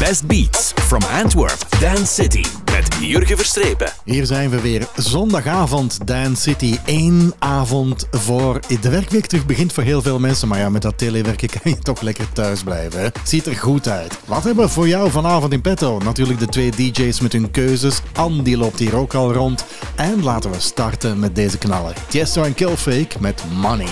best beats from Antwerp, Dance City. Met Jurgen Verstrepen. Hier zijn we weer. Zondagavond, Dance City. Eén avond voor de werkweek terug begint voor heel veel mensen. Maar ja, met dat telewerken kan je toch lekker thuis blijven. Ziet er goed uit. Wat hebben we voor jou vanavond in petto? Natuurlijk de twee DJ's met hun keuzes. Andy loopt hier ook al rond. En laten we starten met deze knallen. Tiesto en Killfake met Money.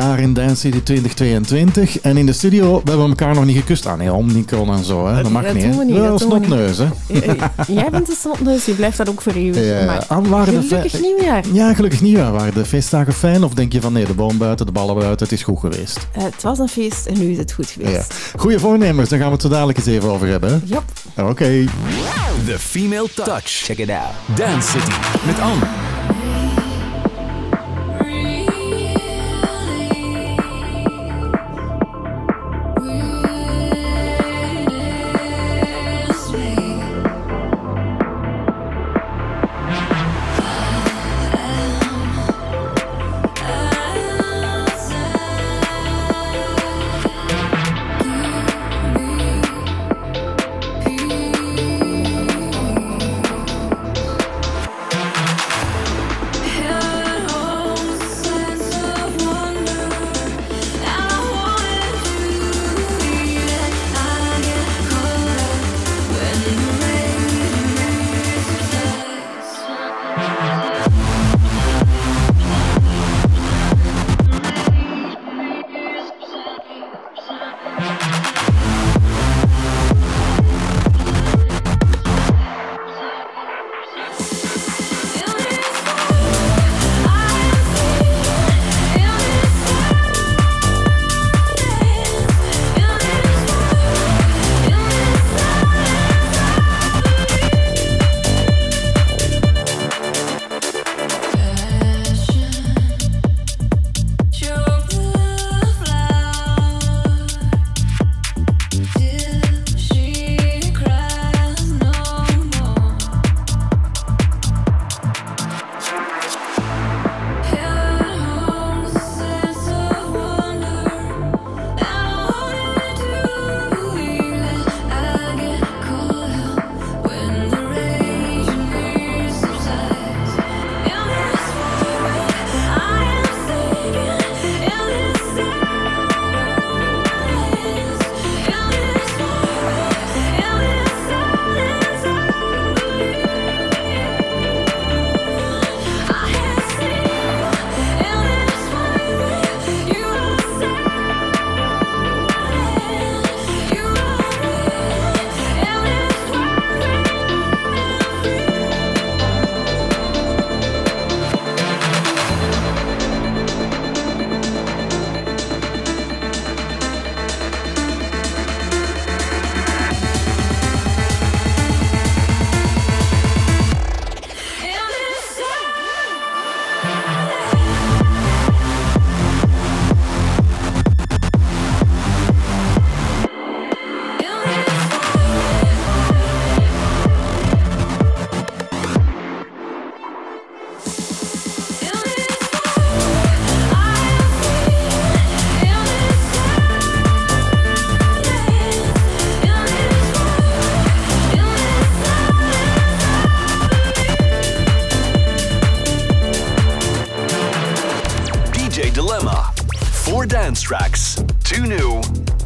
In Dance City 2022. En in de studio, we hebben elkaar nog niet gekust. aan. Ah, nee, om Nicole en zo. Hè. Dat mag dat niet. Doen we niet Wel snotneus, hè. Jij bent een snotneus, je blijft dat ook voor eeuwig. Ja. Maar ah, gelukkig nieuwjaar. Ja, gelukkig nieuwjaar. Waren de feestdagen fijn? Of denk je van nee, de boom buiten, de ballen buiten, het is goed geweest? Uh, het was een feest en nu is het goed geweest. Ja. Goeie voornemens, daar gaan we het zo dadelijk eens even over hebben. Ja. Oké. Okay. The Female Touch. Check it out. Dance City met Anne.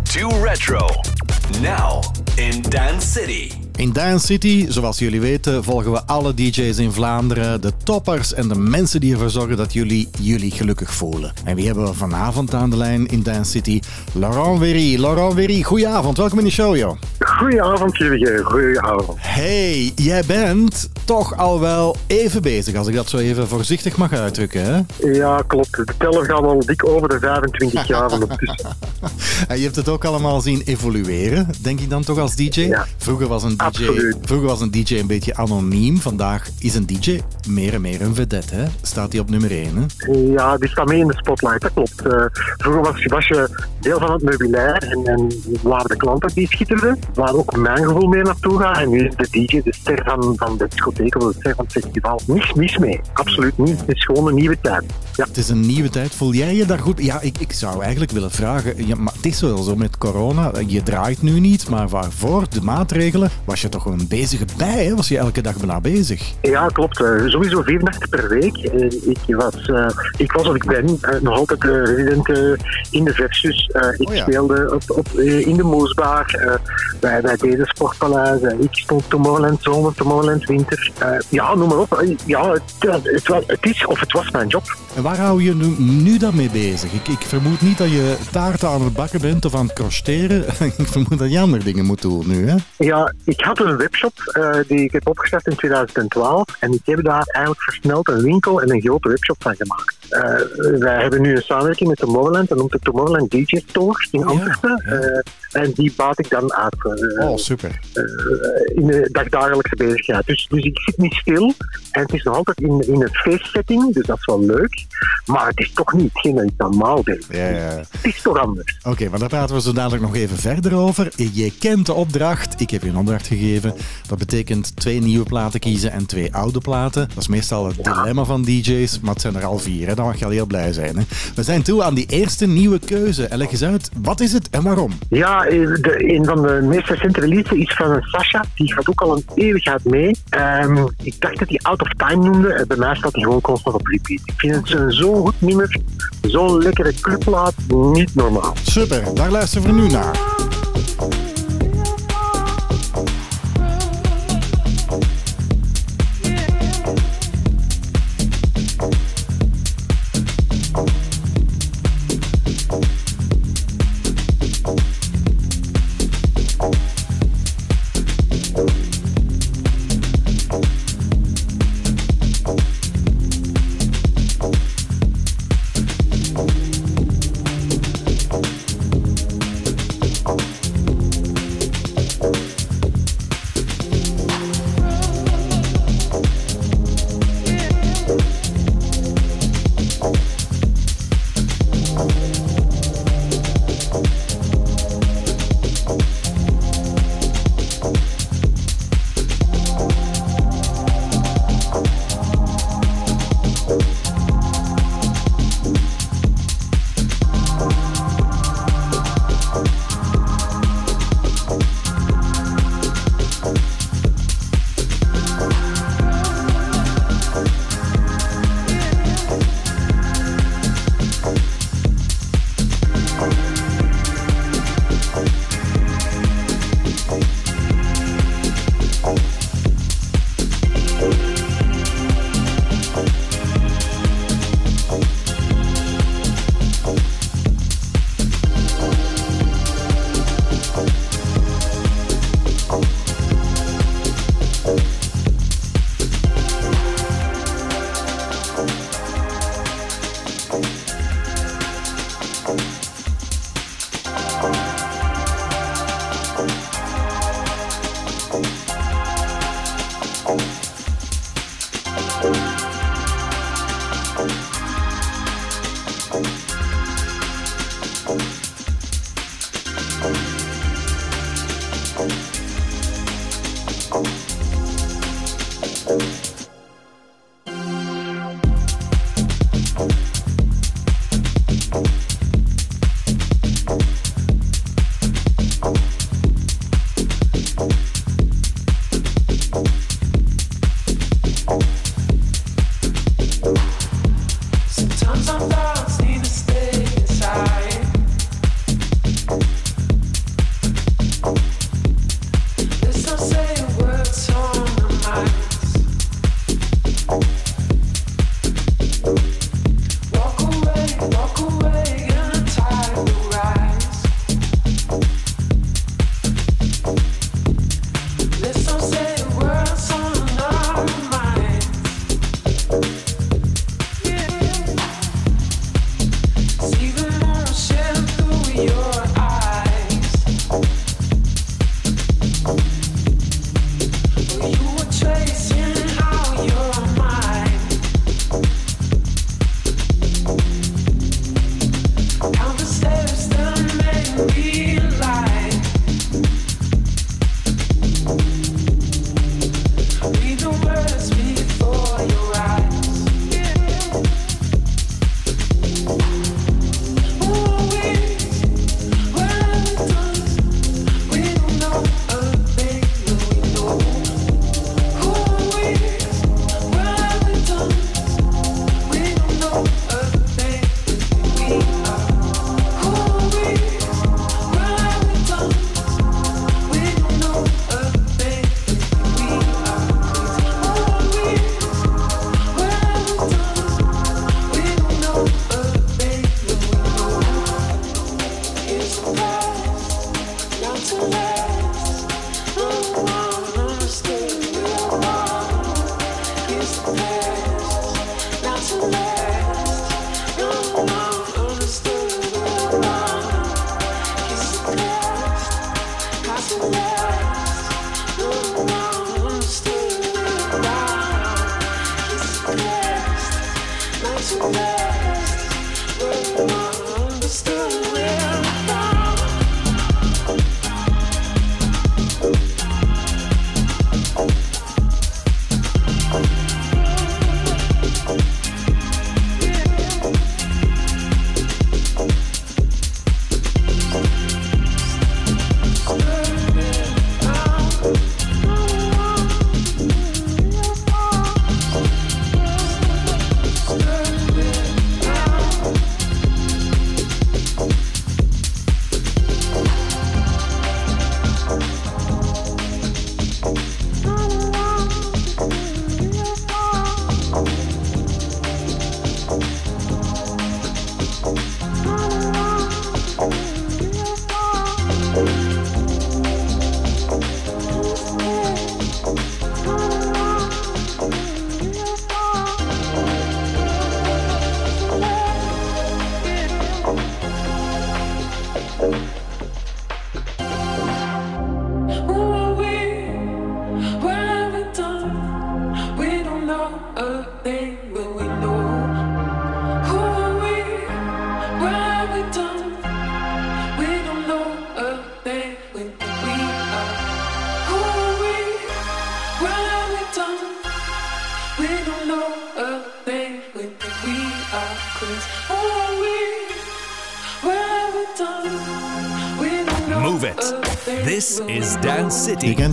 Too Retro. Now in Dance City. In Dance City, zoals jullie weten, volgen we alle DJ's in Vlaanderen, de toppers en de mensen die ervoor zorgen dat jullie jullie gelukkig voelen. En wie hebben we vanavond aan de lijn in Dance City? Laurent Wery. Laurent Wery, goedenavond. Welkom in de show, joh. Goedenavond, Jurgen. Goedenavond. Hey, jij bent toch al wel even bezig, als ik dat zo even voorzichtig mag uitdrukken, hè? Ja, klopt. De teller gaat al dik over de 25 jaar van tussen. en je hebt het ook allemaal zien evolueren, denk ik dan toch als DJ? Ja. Vroeger was een Vroeger was een DJ een beetje anoniem. Vandaag is een DJ meer en meer een vedette. Hè? Staat hij op nummer 1? Hè? Ja, die staat mee in de spotlight, dat klopt. Uh, vroeger was, was, je deel van het meubilair en, en waren de klanten die schitterden. Waar ook mijn gevoel mee naartoe gaat. En nu is de DJ de ster van, van de discotheek of de ster van het festival. Niets mis mee, absoluut niet. Het is gewoon een nieuwe tijd. Ja. Het is een nieuwe tijd. Voel jij je daar goed? Ja, ik, ik zou eigenlijk willen vragen. Ja, maar het is wel zo met corona. Je draait nu niet, maar waarvoor de maatregelen was je toch een bezige bij? Hè? Was je elke dag bijna bezig? Ja, klopt. Uh, sowieso vier nachten per week. Uh, ik, was, uh, ik was of ik ben nog altijd resident in de Versus. ik oh speelde op, op, in de Moesbaar. bij, bij deze sportpaleis. ik stond Tomorrowland zomer, Tomorrowland winter. Ja, noem maar op. ja, het, het, het, het is of het was mijn job. En waar hou je nu, nu dan mee bezig? Ik, ik vermoed niet dat je taarten aan het bakken bent of aan het crocheteren. ik vermoed dat je andere dingen moet doen nu, hè? Ja, ik had een webshop uh, die ik heb opgestart in 2012. En ik heb daar eigenlijk versneld een winkel en een grote webshop van gemaakt. Uh, wij hebben nu een samenwerking met Tomorrowland. Dat noemt de Tomorrowland DJ Store in Antwerpen. Ja, ja. Uh, en die baat ik dan uit. oh, super. in de dagdagelijkse bezigheid. Dus, dus ik zit niet stil. En het is nog altijd in, in een feestsetting, dus dat is wel leuk. Maar het is toch niet hetgeen dat ik normaal deed. Ja, ja. Het is toch anders. Oké, maar daar praten we zo dadelijk nog even verder over. Je kent de opdracht. Ik heb je een opdracht gegeven. Dat betekent twee nieuwe platen kiezen en twee oude platen. Dat is meestal het dilemma van DJ's, maar het zijn er al vier. Hè? Dan mag je al heel blij zijn. Hè? We zijn toe aan die eerste nieuwe keuze. En leg eens uit, wat is het en waarom? Ja, eh, de, een van de meest recente releases is van Sasha. Die gaat ook al een eeuwigheid mee. Um, ik dacht dat hij Out of Time noemde. Bij mij staat hij gewoon constant op repeat. Ik vind het een zo'n goed nummer. Zo'n lekkere clubplaat. Niet normaal. Super, daar luisteren we nu naar.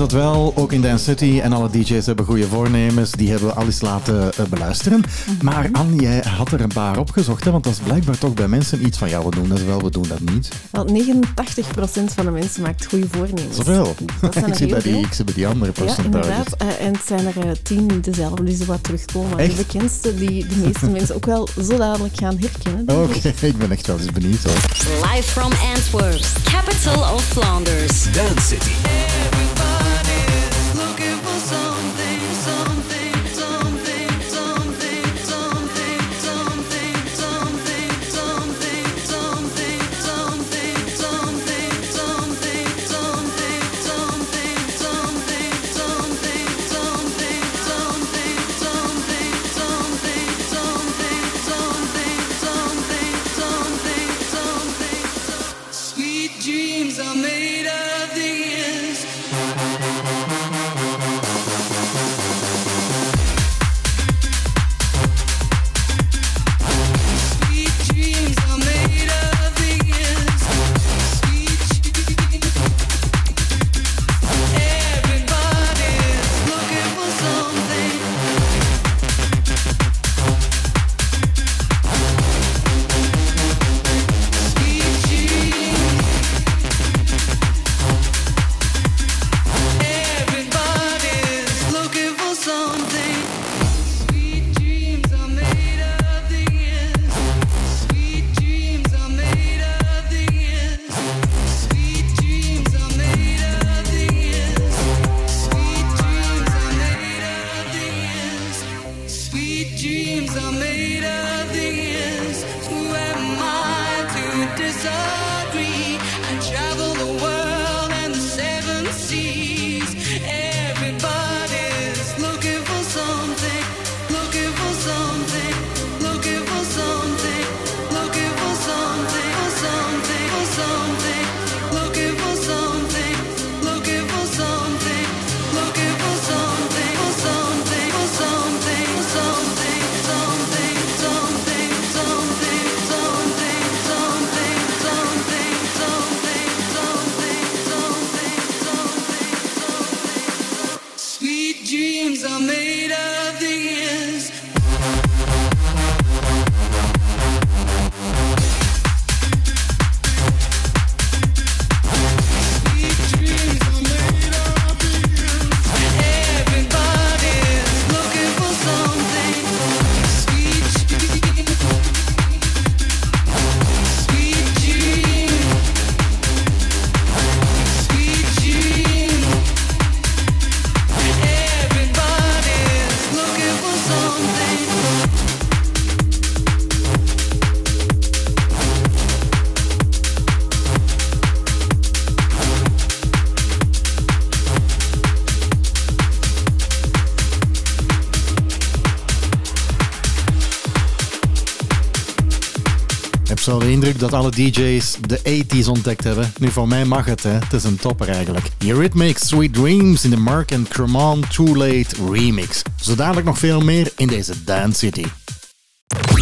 Dat wel, ook in Dance City. En alle DJ's hebben goede voornemens. Die hebben we al eens laten uh, beluisteren. Mhm. Maar Anne, jij had er een paar opgezocht. Hè? Want dat is blijkbaar toch bij mensen iets van... Ja, we doen dat wel, we doen dat niet. Wel, 89% van de mensen maakt goede voornemens. Zoveel? ik, zie bij die, ik zie bij die andere percentages. Ja, inderdaad. Uh, en het zijn er uh, tien dezelfde die zo wat terugkomen. Echt? De bekendste die de meeste mensen ook wel zo dadelijk gaan herkennen. Oké, ik ben echt wel eens benieuwd hoor. Live from Antwerp, capital of Flanders. Dance City. Dat alle DJ's de 80s ontdekt hebben. Nu, voor mij mag het, hè. Het is een topper eigenlijk. Eurythmics Sweet Dreams in de Mark and Cremant Too Late remix. Zo dadelijk nog veel meer in deze Dance City.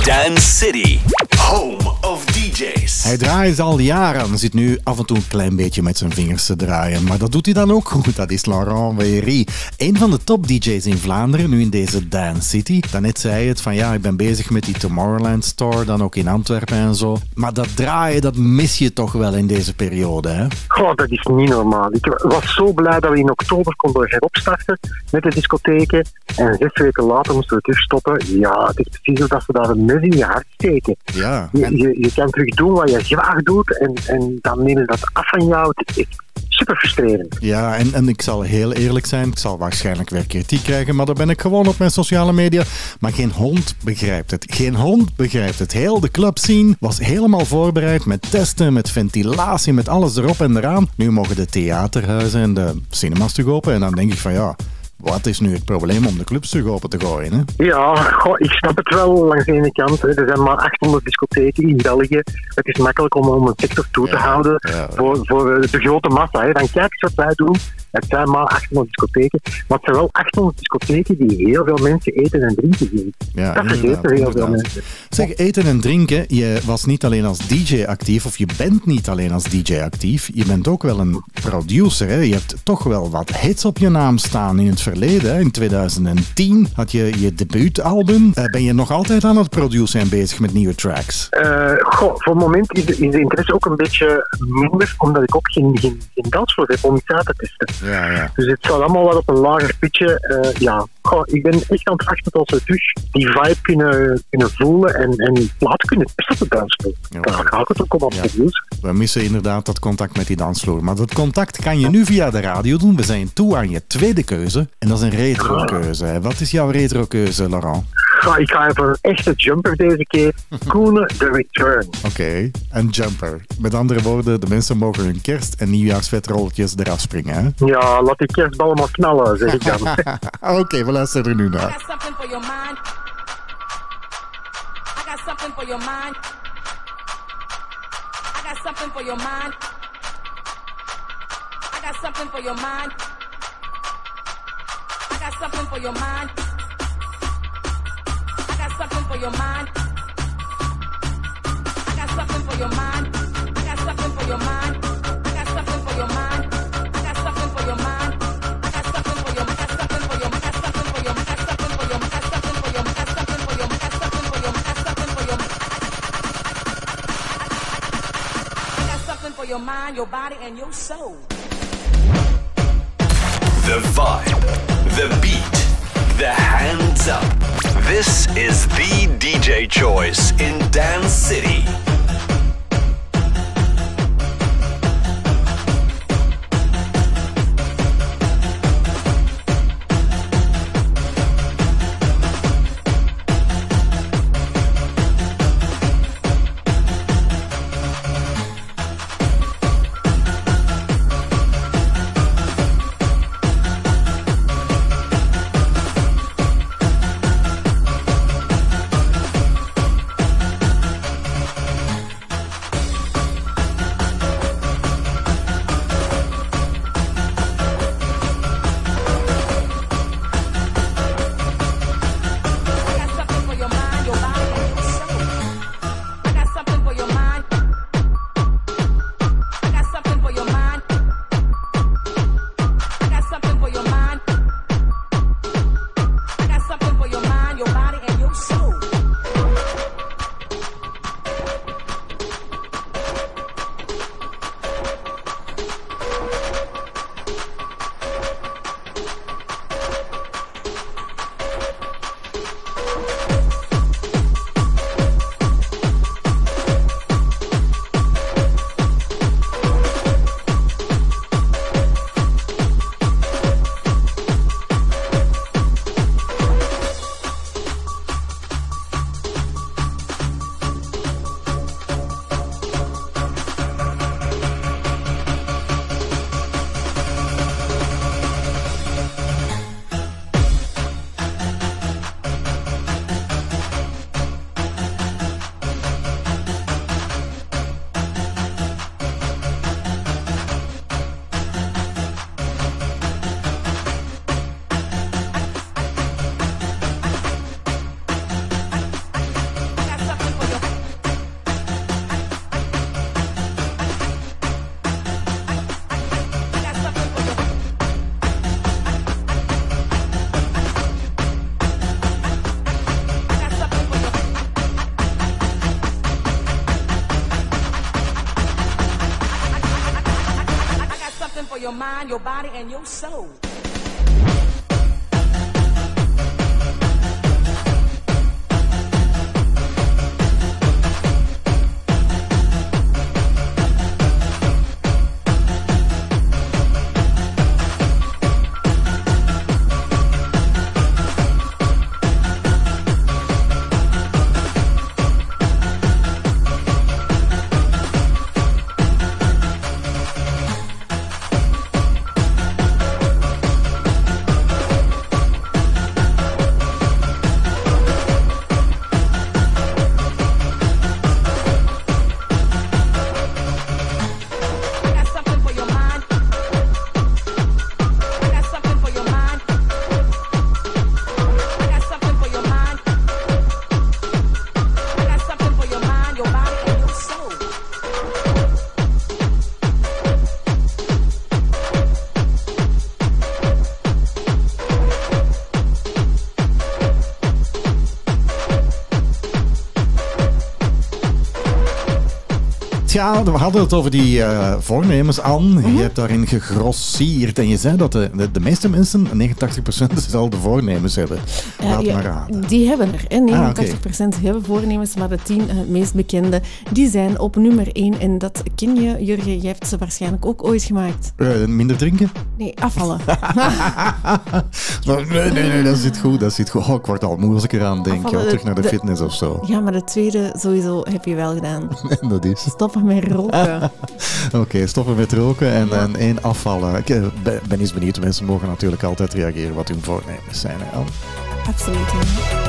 Dance City, home of DJs. Hij draait al jaren. Zit nu af en toe een klein beetje met zijn vingers te draaien. Maar dat doet hij dan ook goed. Dat is Laurent Wery. Een van de top DJ's in Vlaanderen, nu in deze Dance City. Daarnet zei het van ja, ik ben bezig met die Tomorrowland Store. Dan ook in Antwerpen en zo. Maar dat draaien, dat mis je toch wel in deze periode, hè? Goh, dat is niet normaal. Ik was zo blij dat we in oktober konden heropstarten met de discotheken. En zes weken later moesten we terug stoppen. Ja, het is precies alsof we daar een mes in je hart steken. Ja. Je, En- je, je kan terug doen wat je graag doet en, en dan nemen ze dat af van jou. Het is super frustrerend. Ja, en, en ik zal heel eerlijk zijn, ik zal waarschijnlijk weer kritiek krijgen, maar daar ben ik gewoon op mijn sociale media. Maar geen hond begrijpt het. Geen hond begrijpt het. Heel de club scene was helemaal voorbereid met testen, met ventilatie, met alles erop en eraan. Nu mogen de theaterhuizen en de cinemas terug open. En dan denk ik van ja, wat is nu het probleem om de clubs terug open te gooien? Hè? Ja, goh, ik snap het wel langs de ene kant. Hè. Er zijn maar 800 discotheken in België. Het is makkelijk om, om een sector toe te Ja, houden ja. voor, voor de grote massa. Hè. Dan kijk eens wat wij doen. Het zijn maar 800 discotheken. Maar het zijn wel 800 discotheken die heel veel mensen eten en drinken zien. Ja, dat vergeten inderdaad, heel veel mensen. Zeg, eten en drinken, je was niet alleen als DJ actief, of je bent niet alleen als DJ actief, je bent ook wel een producer. Hè? Je hebt toch wel wat hits op je naam staan in het verleden. Hè? In 2010 had je je debuutalbum. Eh, ben je nog altijd aan het produceren en bezig met nieuwe tracks? Eh, goh, voor het moment is de, is de interesse ook een beetje minder, omdat ik ook geen, geen, geen dansvloer heb om iets uit te testen. Ja, ja. Dus het staat allemaal wat op een lager pitje. Eh, ja, goh, ik ben echt aan het wachten tot we terug die vibe kunnen, kunnen voelen en, en plaat kunnen testen op de dansvloer. Ja. Daar ga ik het ook om als Ja. producer. We missen inderdaad dat contact met die dansvloer. Maar dat contact kan je nu via de radio doen. We zijn toe aan je tweede keuze. En dat is een retro-keuze. Wat is jouw retro-keuze, Laurent? Ga, ik ga even een echte jumper deze keer. Koene The Return. Oké, een jumper. Met andere woorden, de mensen mogen hun kerst- en nieuwjaarsvetrolletjes eraf springen. Hè? Ja, laat die kerstballen maar knallen, zeg ik dan. Oké, we luisteren er nu I naar. got something for your mind. I got something for your mind. I got something for your mind. I got something for your mind. I got something for your mind. For your mind. I got something for your mind. I got something for your mind. I got something for your mind. I got something for your mind. I got something for your. I got something for your. I got something for your. I got something for your. I got something for your. I got something for your. I got something for your. I got something for your. I got something for your mind, your body, and your soul. The vibe, the beat, the hands up. This is the DJ choice in Dance City. Your mind, your body, and your soul. Ja, we hadden het over die eh, voornemens, Anne. Je hebt daarin gegrosseerd. En je zei dat de, de, de meeste mensen, 89% dezelfde voornemens hebben. Laat ja, maar raden. Die hebben er. Hè. 89% Ah, hebben voornemens, maar de 10 eh, meest bekende die zijn op nummer 1. En dat ken je, Jurgen. Jij hebt ze waarschijnlijk ook ooit gemaakt. Eh, minder drinken? Nee, afvallen. Nee, nee, nee, dat zit goed. Dat zit goed. Oh, ik word al moe als ik eraan denk. Ja, terug naar de, de- fitness of zo. ja, maar de tweede sowieso heb je wel gedaan. En dat is. Stoppen met roken. Oké, stoppen met roken en, en één afvallen. Ik eh, ben, eens benieuwd. Mensen mogen natuurlijk altijd reageren wat hun voornemens zijn. Hè? Absoluut. hè.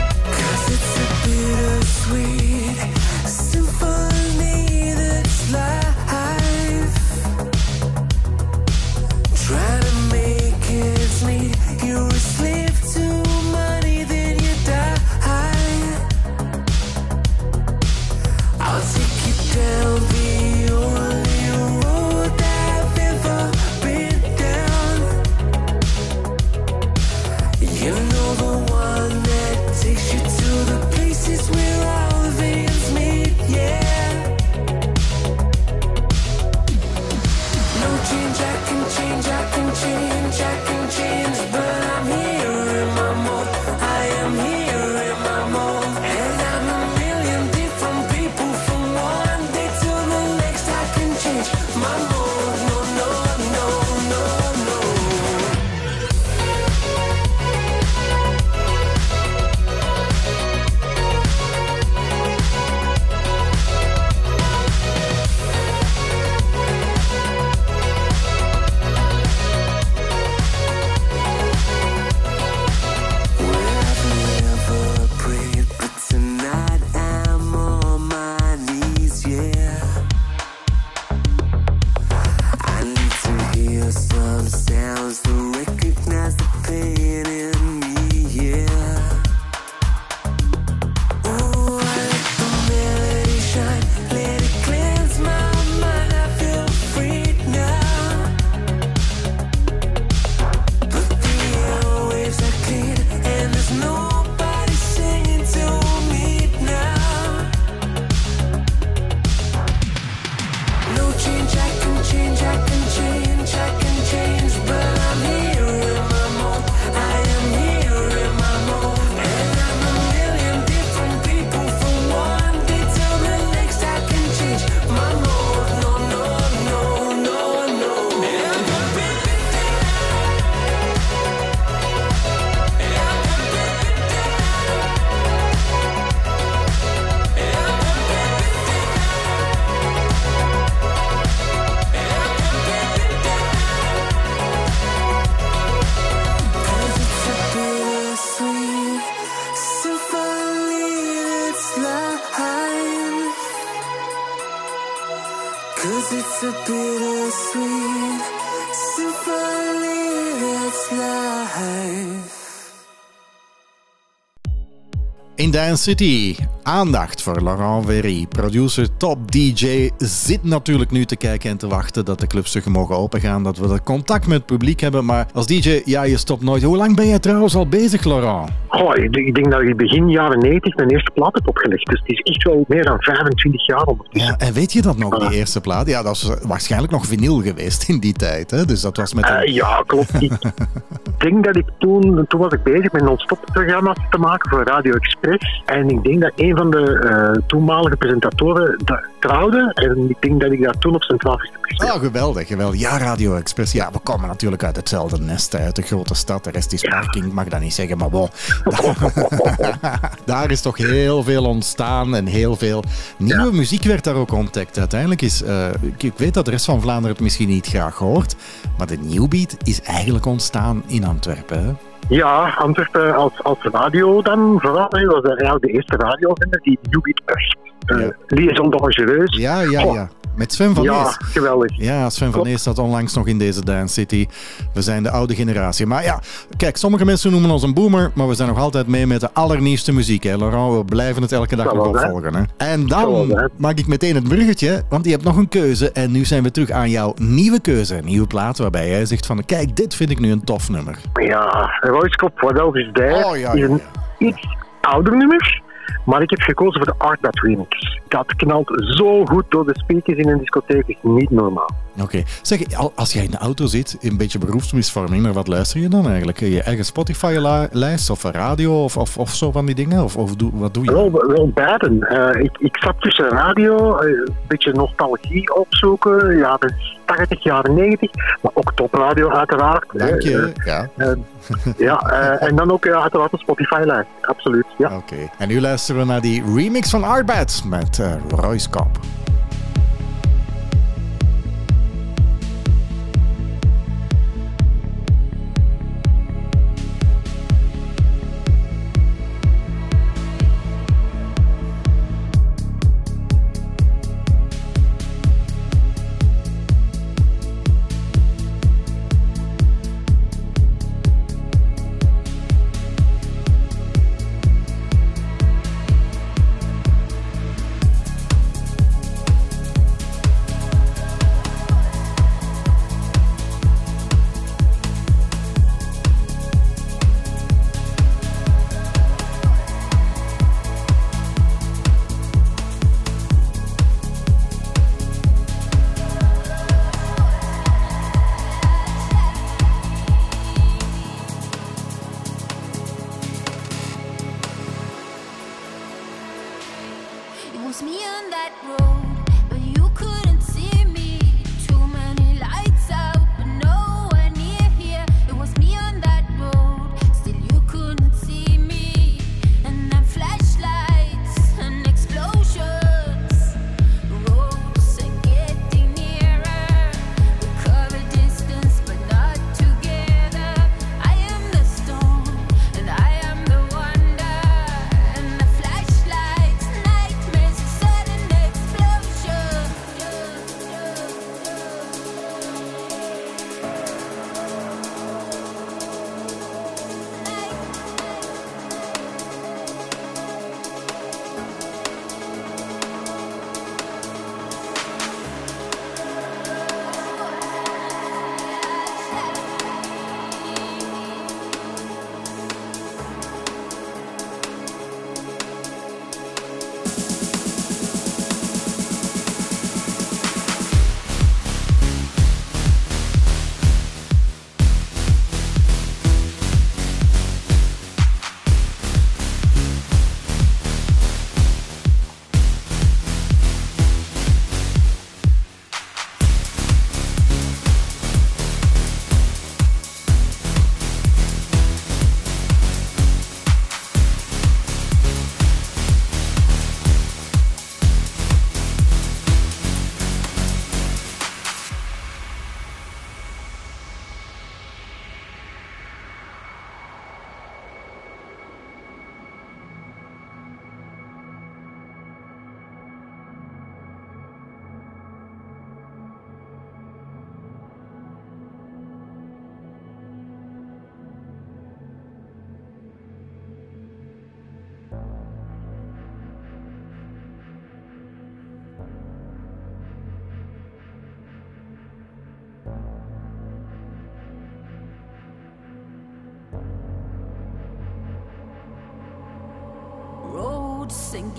In Dance City, aandacht voor Laurent Verry. Producer, top DJ, zit natuurlijk nu te kijken en te wachten dat de clubs terug mogen opengaan, dat we dat contact met het publiek hebben. Maar als DJ, ja, je stopt nooit. Hoe lang ben jij trouwens al bezig, Laurent? Goh, ik, ik denk dat ik begin jaren 90 mijn eerste plaat heb opgelegd. Dus het is echt wel meer dan 25 jaar ondertussen. Ja, en weet je dat nog, die eerste plaat? Ja, dat was waarschijnlijk nog vinyl geweest in die tijd. Hè? Dus dat was met een... Eh, ja, klopt. Ik denk dat ik toen, toen was ik bezig met non-stop programma's te maken voor Radio Express. En ik denk dat een van de eh, toenmalige presentatoren dat trouwde. En ik denk dat ik daar toen op Centraal Feest heb gespeeld. Oh, geweldig, geweldig. Ja, Radio Express. Ja, we komen natuurlijk uit hetzelfde nest, uit de grote stad. De rest is parking, ik mag dat niet zeggen, maar bon. daar is toch heel veel ontstaan en heel veel nieuwe muziek werd daar ook ontdekt. Uiteindelijk is, eh, ik, weet dat de rest van Vlaanderen het misschien niet graag hoort, maar de Newbeat is eigenlijk ontstaan in Antwerpen. Hè? Ja, Antwerpen als, als radio dan vooral. hè, was eigenlijk de eerste radiozender die Newbeat echt uh, Ja. liaison dangereus. Ja, ja, ja. Met Sven van Ja, Nees. geweldig. Ja, Sven van. Nees zat onlangs nog in deze Dance City. We zijn de oude generatie. Maar ja, kijk, sommige mensen noemen ons een boomer, maar we zijn nog altijd mee met de allernieuwste muziek. Hè. Laurent, we blijven het elke dag nog wel, hè? opvolgen. Hè. En dan wel, maak ik meteen het bruggetje, want je hebt nog een keuze. En nu zijn we terug aan jouw nieuwe keuze, een nieuwe plaat, waarbij jij zegt van, kijk, dit vind ik nu een tof nummer. Ja, Royce Cop, What Else Is There Oh, ja, is ja, een iets ouder nummer. Maar ik heb gekozen voor de Artbat remix. Dat knalt zo goed door de speakers in een discotheek, is niet normaal. Oké. Zeg, al- als jij in de auto zit, een beetje beroepsmisvorming, naar wat luister je dan eigenlijk? Je eigen Spotify-lijst of een radio of, of, of zo van die dingen? Of, of doe, wat doe je? Wel, wel beiden. Eh, ik, ik zat tussen radio, eh, een beetje nostalgie opzoeken, jaren 80, jaren 90, maar ook topradio uiteraard. Dank Eh, je. Ja. eh, ja, eh, en dan ook eh, uiteraard de Spotify-lijst, absoluut. Ja. Oké. En nu luisteren we naar die remix van Artbat met eh, Royce Kop.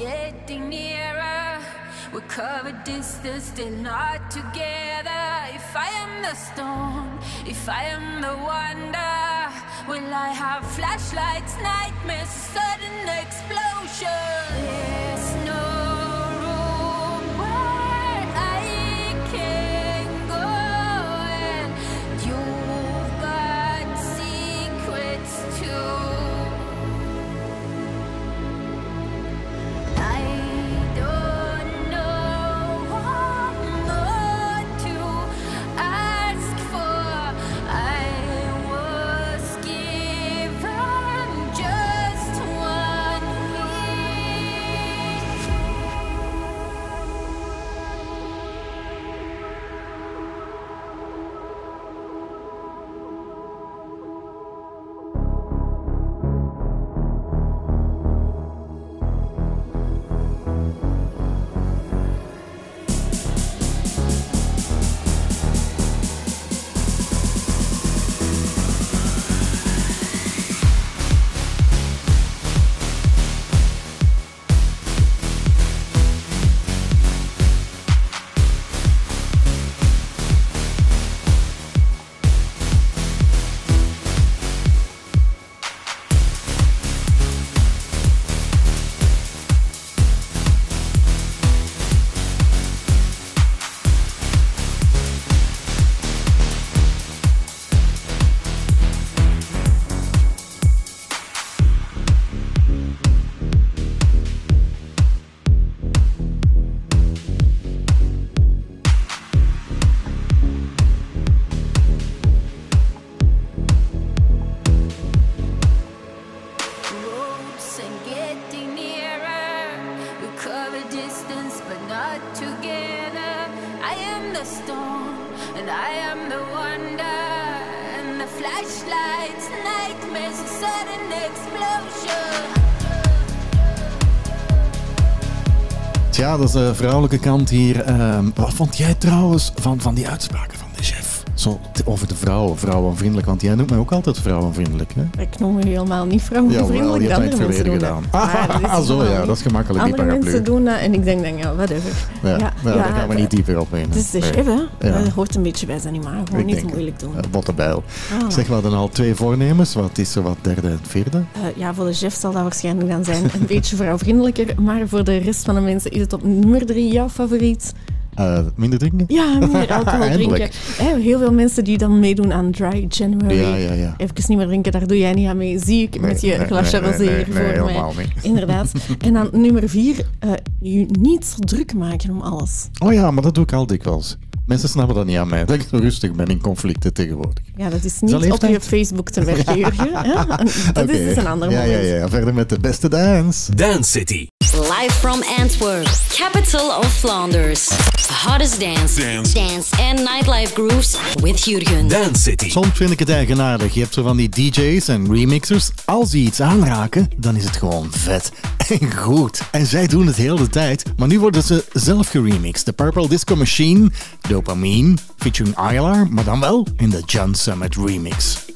Getting nearer. We cover distance, still not together. If I am the storm, if I am the wonder, will I have flashlights, nightmares, sudden Dat is de vrouwelijke kant hier. Ehm, wat vond jij trouwens van, van die uitspraken? Zo over de vrouwen, vrouwenvriendelijk. Want jij noemt mij ook altijd vrouwenvriendelijk. Hè? Ik noem me helemaal niet vrouwenvriendelijk. je de hebt het verleden gedaan. Ah, zo, ja, dat is gemakkelijk, Andere mensen doen dat en ik denk dan, ja, whatever. Ja, ja, daar gaan we niet dieper op in. Het is de chef, hè. Ja. Dat hoort een beetje bij zijn animaal. Gewoon niet moeilijk doen. Eh, Bottebijl. Ah. Zeg, we hadden al twee voornemens. Wat is er wat derde en vierde? Eh, ja, voor de chef zal dat waarschijnlijk dan zijn een beetje vrouwvriendelijker. Maar voor de rest van de mensen is het op nummer drie jouw favoriet. Eh, minder drinken? Ja, meer alcohol drinken. Heel veel mensen die dan meedoen aan Dry January. Ja, ja, ja. Even niet meer drinken, daar doe jij niet aan mee. Zie ik met je Nee, glasje nee, rosé nee, voor mij. helemaal niet. Inderdaad. En dan nummer vier, eh, je niet zo druk maken om alles. Oh ja, maar dat doe ik al dikwijls. Mensen snappen dat niet aan mij. Dat ik zo rustig ben in conflicten tegenwoordig. Ja, dat is dat niet op je Facebook te werken, Jurgen. hè. Dat Oké. is dus een ander ja, moment. Ja, ja, verder met de beste dance. Dance City. Live from Antwerp, capital of Flanders. Hottest dance, Dance. dance and nightlife grooves with Jurgen. Dance City. Soms vind ik het eigenaardig. Je hebt zo van die DJ's en remixers. Als die iets aanraken, dan is het gewoon vet en goed. En zij doen het heel de tijd. Maar nu worden ze zelf geremixed. De Purple Disco Machine, Dopamine, featuring Aylar, maar dan wel in de John Summit remix.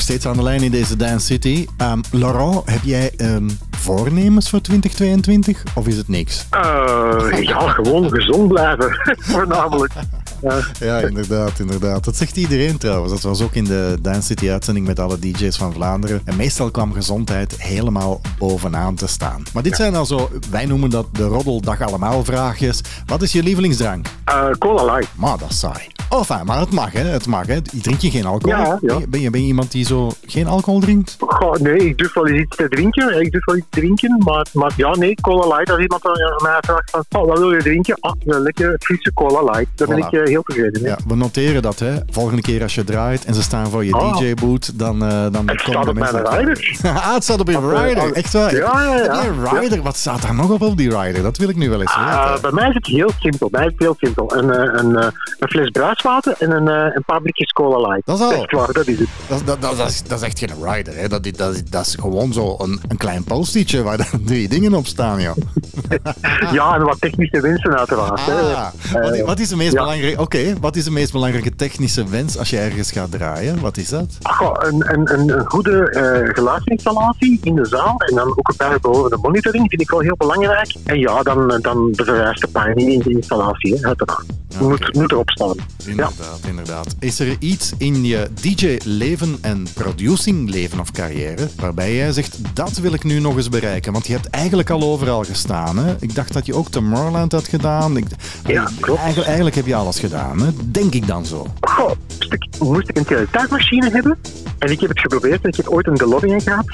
Nog steeds aan de lijn in deze Dance City. Ehm, Laurent, heb jij ehm, voornemens voor 2022 of is het niks? Eh, ja, gewoon gezond blijven, voornamelijk. Ja. Ja, inderdaad, inderdaad. Dat zegt iedereen trouwens. Dat was ook in de Dance City uitzending met alle DJ's van Vlaanderen. En meestal kwam gezondheid helemaal bovenaan te staan. Maar dit zijn dan zo, wij noemen dat de roddeldag allemaal vraagjes. Wat is je lievelingsdrank? Eh, cola light. Maar dat is saai. Oh, fijn, maar het mag, hè. Het mag, hè. Drink je geen alcohol? Ja, ja. Ben, je, ben, je, iemand die zo geen alcohol drinkt? Goh, nee, ik durf wel eens iets te drinken. Ik durf wel iets te drinken, maar, maar ja, nee, cola light. Als iemand aan mij vraagt van, oh, wat wil je drinken? Ah, een lekker frisse cola light. Daar ben ik eh, heel tevreden mee. Ja, we noteren dat, hè. Volgende keer als je draait en ze staan voor je Oh. DJ-boot, dan, eh dan Het komen staat de op mijn mensen... rider. ah, het staat op je eh, rider. op- Echt waar? Ja, ja, ja. Een rider? Wat staat daar nog op op die rider? Dat wil ik nu wel eens Ah, weten. bij mij is het heel simpel. Bij mij is het heel simpel. Een, een, eh, een fles en een, eh, een paar blikjes cola light. Dat is al. Echt waar, dat is het. Dat, dat, dat, dat, is, dat is echt geen rider, hè. Dat, is- dat, is- dat is gewoon zo een, een klein post-itje waar dan drie dingen op staan, joh. Ja, en wat technische wensen uiteraard. hè. Ah, wat, Eh, wat is de meest ja. belangrijke... Oké, wat is de meest belangrijke technische wens als je ergens gaat draaien? Wat is dat? Een, een, een, een goede eh, geluidsinstallatie in de zaal en dan ook bij boven de monitoring vind ik wel heel belangrijk. En ja, dan, dan de vereiste pijning in de installatie, hè, uiteraard. Moet, moet erop staan. Ja. Inderdaad, inderdaad. Is er iets in je DJ-leven en producing-leven of carrière waarbij jij zegt, dat wil ik nu nog eens bereiken? Want je hebt eigenlijk al overal gestaan. Hè? Ik dacht dat je ook Tomorrowland had gedaan. Ik, Ja, klopt. Eigenlijk, eigenlijk heb je alles gedaan, hè? denk ik dan zo. Goh, stuk- moest ik een teletijdmachine hebben? En ik heb het geprobeerd en ik heb ooit een DeLorean gehad.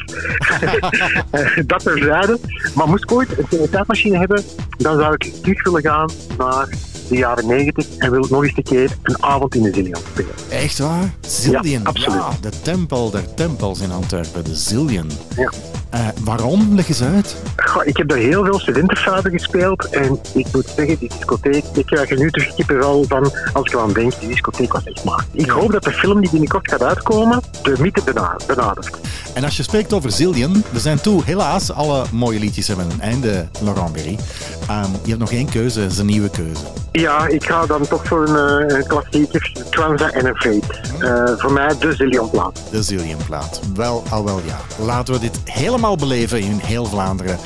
Eh, dat terzijde. Maar moest ik ooit een teletijdmachine hebben, dan zou ik terug willen gaan naar de jaren 90 en wil nog eens een keer een avond in de Zillion spelen. Echt waar? Zillion. Ja, absoluut. de tempel der tempels in Antwerpen, de Zillion. Ja. Eh, waarom? Leg eens uit. Goh, ik heb daar heel veel studentenfaden gespeeld en ik moet zeggen, die discotheek, ik krijg er nu terug kippenvel van als ik eraan denk, die discotheek was echt maar. Ik hoop dat de film die binnenkort gaat uitkomen, de mythe bena- benadert. En als je spreekt over Zillion, we zijn toe, helaas, alle mooie liedjes hebben een einde, Laurent Berry. Ehm, je hebt nog één keuze, dat is een nieuwe keuze. Ja, ik ga dan toch voor een, eh, een klassieker, Transa en een Fate. Eh, voor mij de Zillion-plaat. De Zillion-plaat. Wel, al wel ja. Laten we dit helemaal beleven in heel Vlaanderen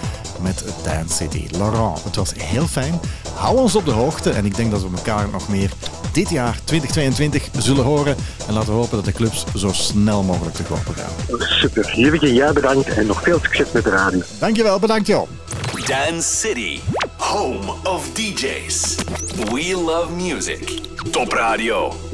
met Dance City. Laurent, het was heel fijn. Hou ons op de hoogte en ik denk dat we elkaar nog meer dit jaar 2022 zullen horen. En laten we hopen dat de clubs zo snel mogelijk te kopen gaan. Super. Jurgen, jij bedankt en nog veel succes met de radio. Dankjewel, bedankt joh. Dance City, home of DJs. We love music. Top Radio.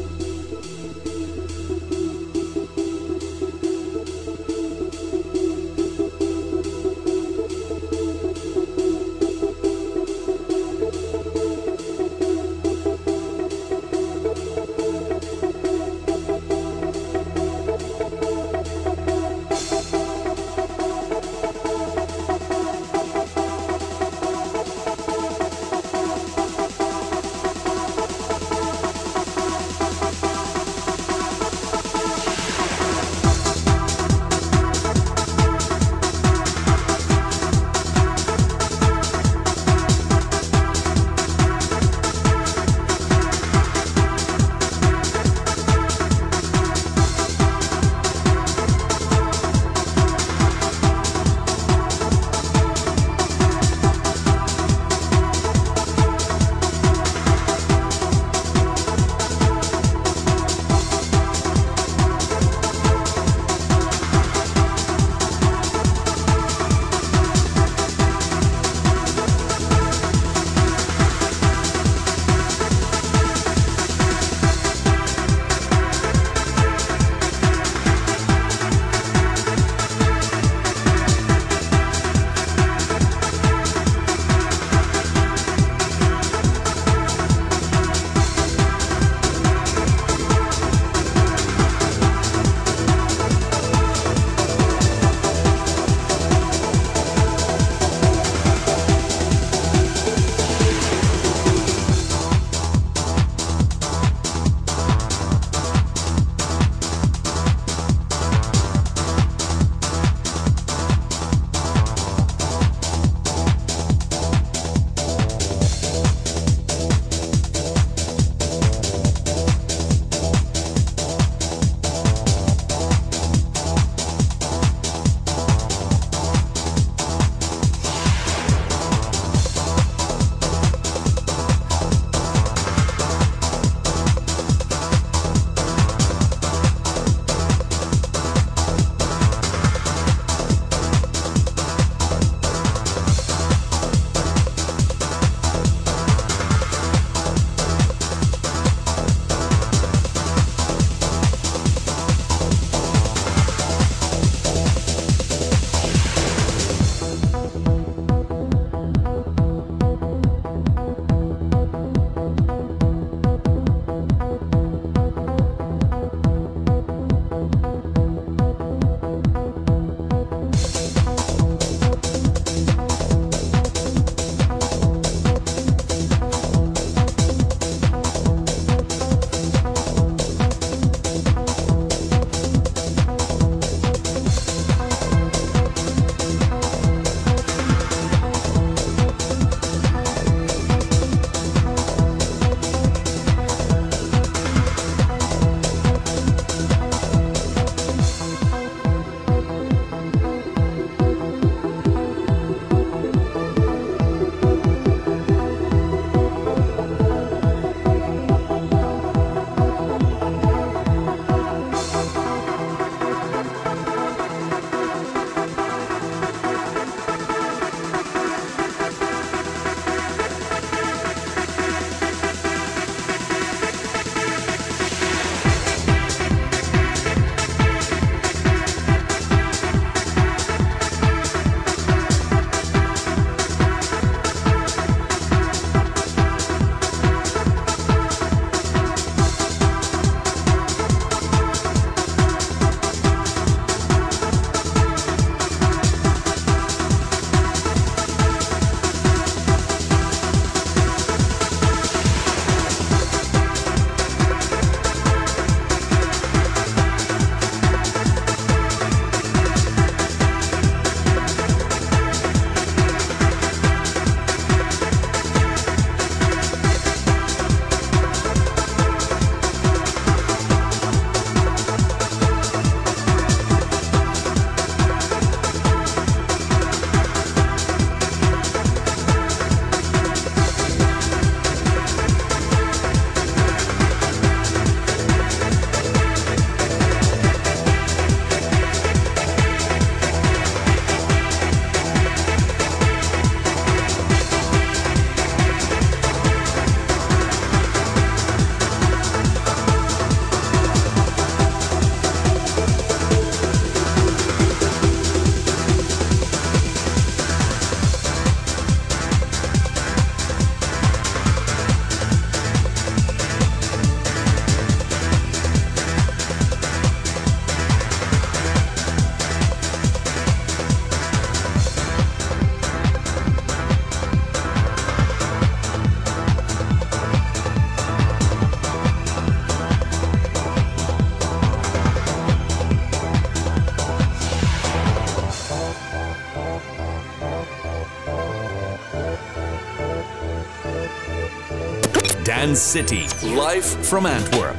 City, live from Antwerp.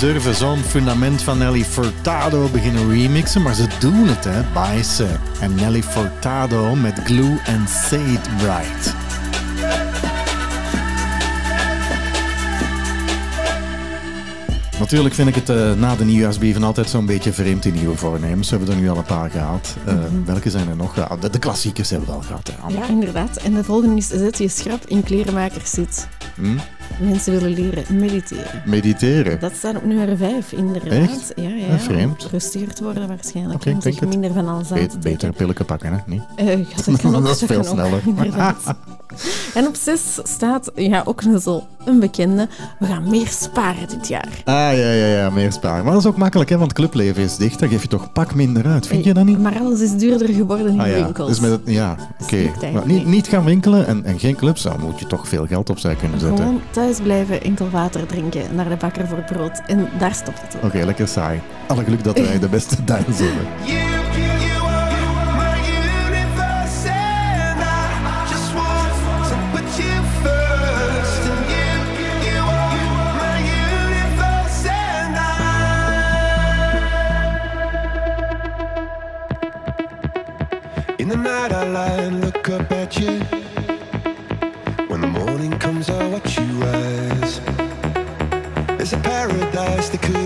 Durven zo'n fundament van Nelly Furtado beginnen remixen, maar ze doen het, hè, Bicep. En Nelly Furtado met Glue and Say It Right. Natuurlijk vind ik het eh, na de nieuwjaarsbrieven altijd zo'n beetje vreemd in nieuwe voornemens. We hebben er nu al een paar gehad. Eh, Welke zijn er nog? De, de klassiekers hebben we al gehad. Hè. Ja, inderdaad. En de volgende is zet je schrap in klerenmakers zit. Hm? Mensen willen leren mediteren. Mediteren. Dat staat op nummer 5, inderdaad. Echt? Ja, ja. Eh, vreemd. Gefrustreerd worden waarschijnlijk. Om zich het. minder van alles aan te trekken. beter pilletje pakken, hè? Niet? Eh, ja, dat kan ook. Dat is veel sneller. en op 6 staat ja, ook een zo een bekende. We gaan meer sparen dit jaar. Ah, ja, ja, ja, meer sparen. Maar dat is ook makkelijk, hè, want clubleven is dicht. Dan geef je toch pak minder uit. Vind je dat niet? Maar alles is duurder geworden in Ah ja, winkels. dus met het, ja, oké. eigenlijk Maar Niet, niet. gaan winkelen en, en geen clubs, dan moet je toch veel geld opzij kunnen zetten. Gewoon thuis blijven, enkel water drinken, naar de bakker voor brood. En daar stopt het ook. Oké, lekker saai. Alle geluk dat wij de beste dans hebben. Night I lie and look up at you. When the morning comes, I watch you rise. There's a paradise they couldn't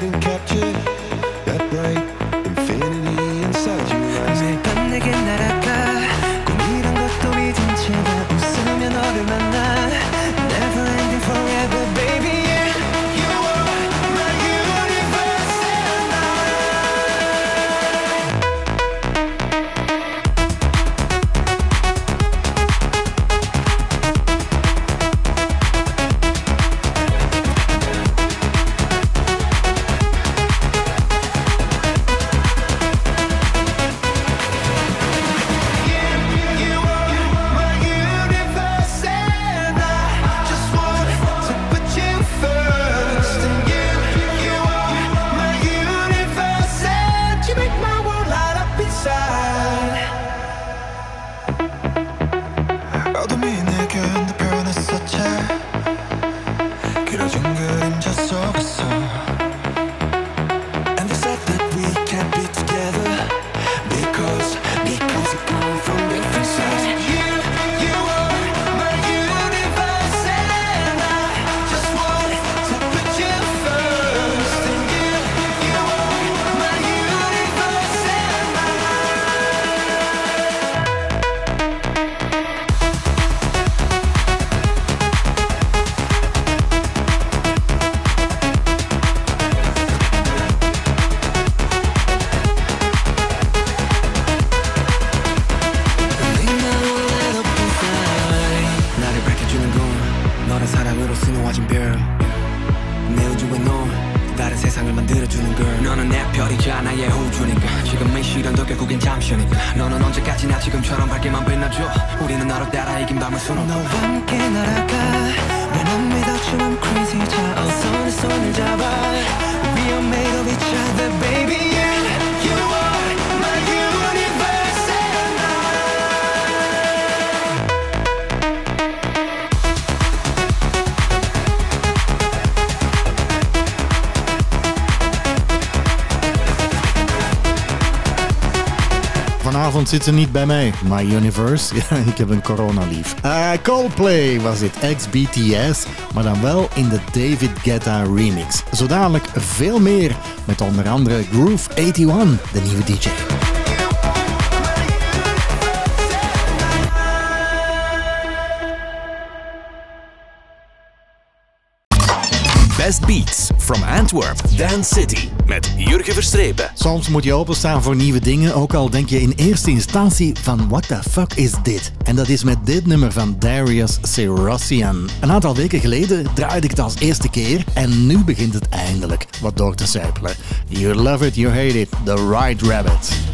zit ze niet bij mij. My Universe. Ja, ik heb een coronalief. Uh, Coldplay was dit, ex-BTS, maar dan wel in de David Guetta remix. Zo dadelijk veel meer met onder andere Groove 81, de nieuwe DJ. Best Beats from Antwerp, Dance City. Met Jurgen Verstrepen. Soms moet je openstaan voor nieuwe dingen, ook al denk je in eerste instantie van what the fuck is dit? En dat is met dit nummer van Darius Syrossian. Een aantal weken geleden draaide ik het als eerste keer en nu begint het eindelijk wat door te sijpelen. You love it, you hate it, The Right Rabbit.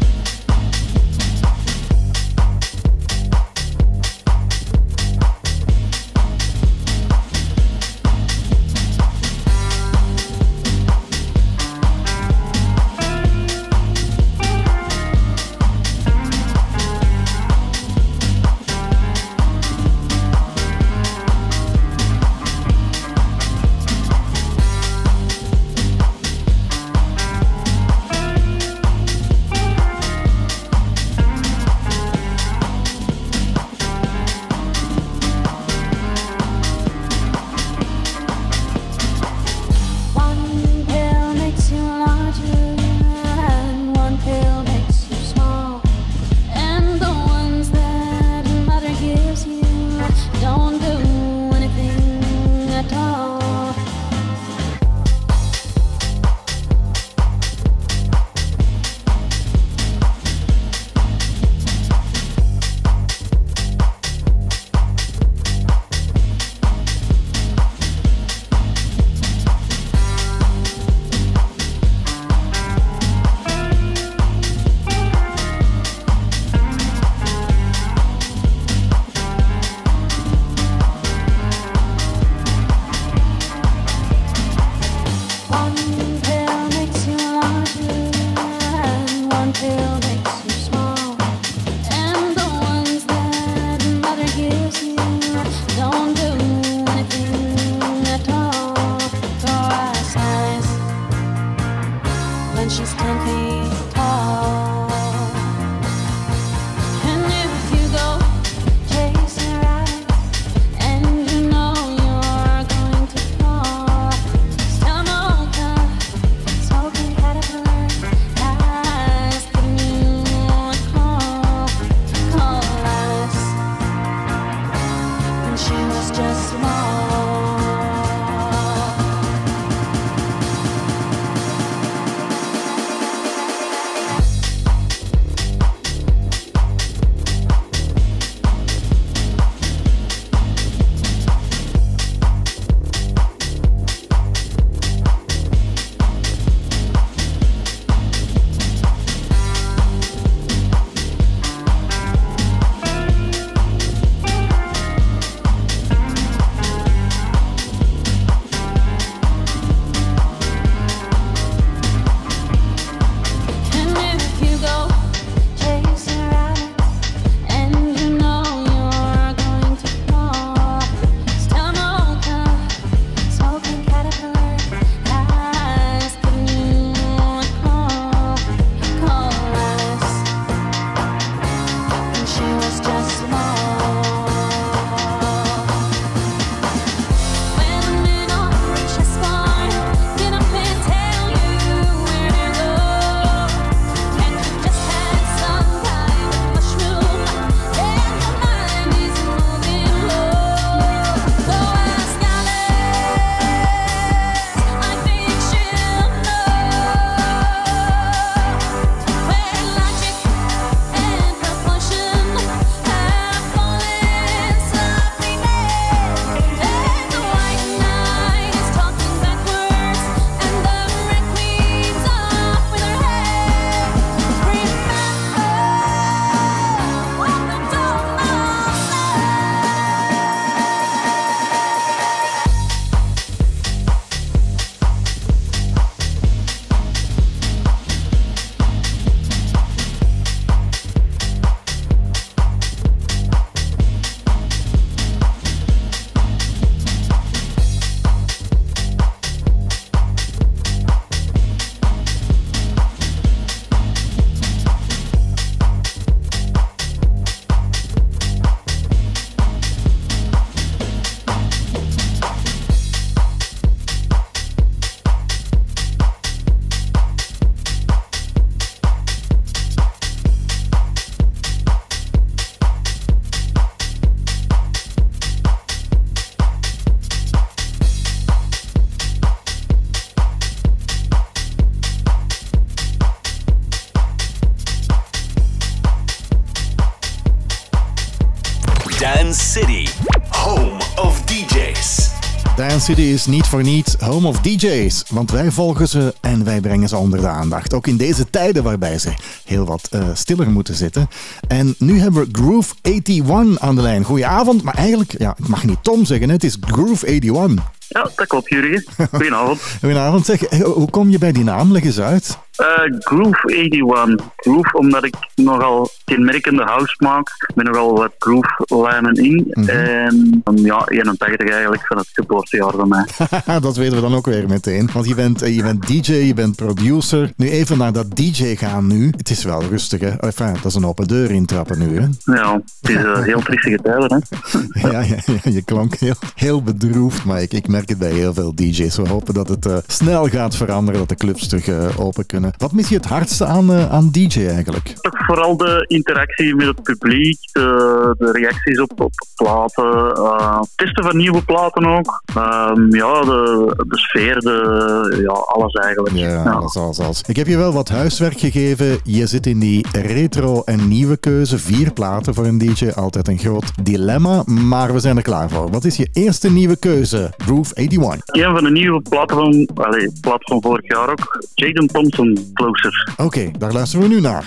City is niet voor niet home of DJ's, want wij volgen ze en wij brengen ze onder de aandacht. Ook in deze tijden waarbij ze heel wat eh, stiller moeten zitten. En nu hebben we Groove 81 aan de lijn. Goedenavond, maar eigenlijk, ja, ik mag niet Tom zeggen, het is Groove 81. Ja, dat klopt, Jurgen. Goedenavond. Goedenavond, zeg, eh, hoe kom je bij die naam? Leg eens uit. Eh, Groove 81. Groove omdat ik nogal kenmerkende house maak. Ik ben nogal wat groove-lijnen in. En um, ja, 81 eigenlijk van het geboortejaar van mij. dat weten we dan ook weer meteen. Want je bent, eh, je bent DJ, je bent producer. Nu even naar dat DJ gaan nu. Het is wel rustig, hè? Enfin, dat is een open deur intrappen nu, hè? Ja, het is uh, heel triestige tijden, hè? ja, ja, ja, je klonk heel, heel bedroefd, maar ik, ik merk het bij heel veel DJ's. We hopen dat het uh, snel gaat veranderen, dat de clubs terug uh, open kunnen. Wat mis je het hardste aan, aan DJ eigenlijk? Toch vooral de interactie met het publiek, de, de reacties op, op platen, uh, testen van nieuwe platen ook. Um, ja, de, de sfeer, de, ja, alles eigenlijk. Ja, ja. Alles, alles, alles. Ik heb je wel wat huiswerk gegeven. Je zit in die retro en nieuwe keuze. Vier platen voor een DJ, altijd een groot dilemma, maar we zijn er klaar voor. Wat is je eerste nieuwe keuze? Groove 81. Een van de nieuwe platen van, allez, plaat van vorig jaar ook. Jaden Thompson, Closer. Oké, okay, daar luisteren we nu naar.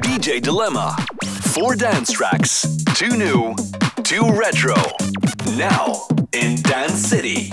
DJ Dilemma. Four dance tracks. Two new, two retro. Now in Dance City.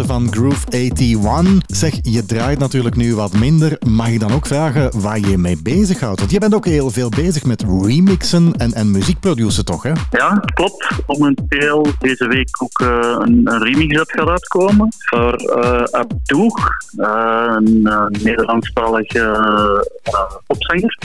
Van Groove 81. Zeg, je draait natuurlijk nu wat minder. Mag ik dan ook vragen waar je je mee bezighoudt? Want je bent ook heel veel bezig met remixen en, en muziekproduceren, toch? Hè? Ja, klopt. Momenteel deze week ook eh, een, een remix dat gaat uitkomen voor uh, Abdou, eh, een Nederlandstalige popzanger.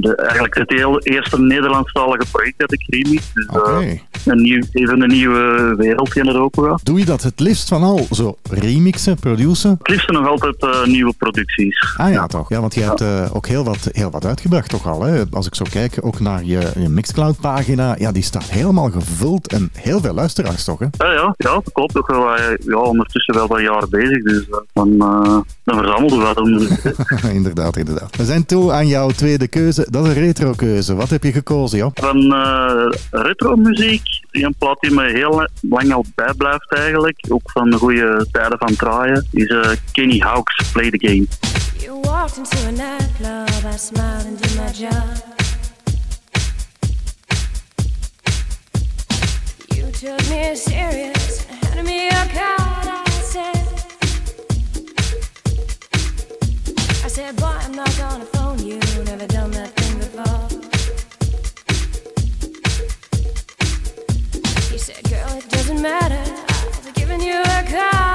De, eigenlijk het heel eerste Nederlandstalige project dat ik remix. Dus een nieuw, even een nieuwe wereld in open. Doe je dat het liefst van al? Zo remixen, produceren? Liefst nog altijd eh, nieuwe producties. Ah ja, toch. Ja, want je hebt eh, ook heel wat, heel wat uitgebracht toch al. Hè? Als ik zo kijk, ook naar je, je Mixcloud-pagina. Ja, die staat helemaal gevuld en heel veel luisteraars toch, hè? Ja, ja, ja dat klopt. Ook wel, eh, ja, ondertussen wel wat jaren bezig, dus dan, uh, dan verzamelden we wat. om- inderdaad, inderdaad. We zijn toe aan jouw tweede keuze. Dat is een retro-keuze. Wat heb je gekozen, joh? Van eh retro-muziek, een plaat die me heel lang al bijblijft eigenlijk, ook van de goede tijden van draaien, is eh, Kenny Hawks Play the Game. You walked into a nightclub, I smiled and did my job. You took me serious, handed me a card. I said, I said, boy, I'm not gonna phone you. Never done that thing before. matter. I've given you a call.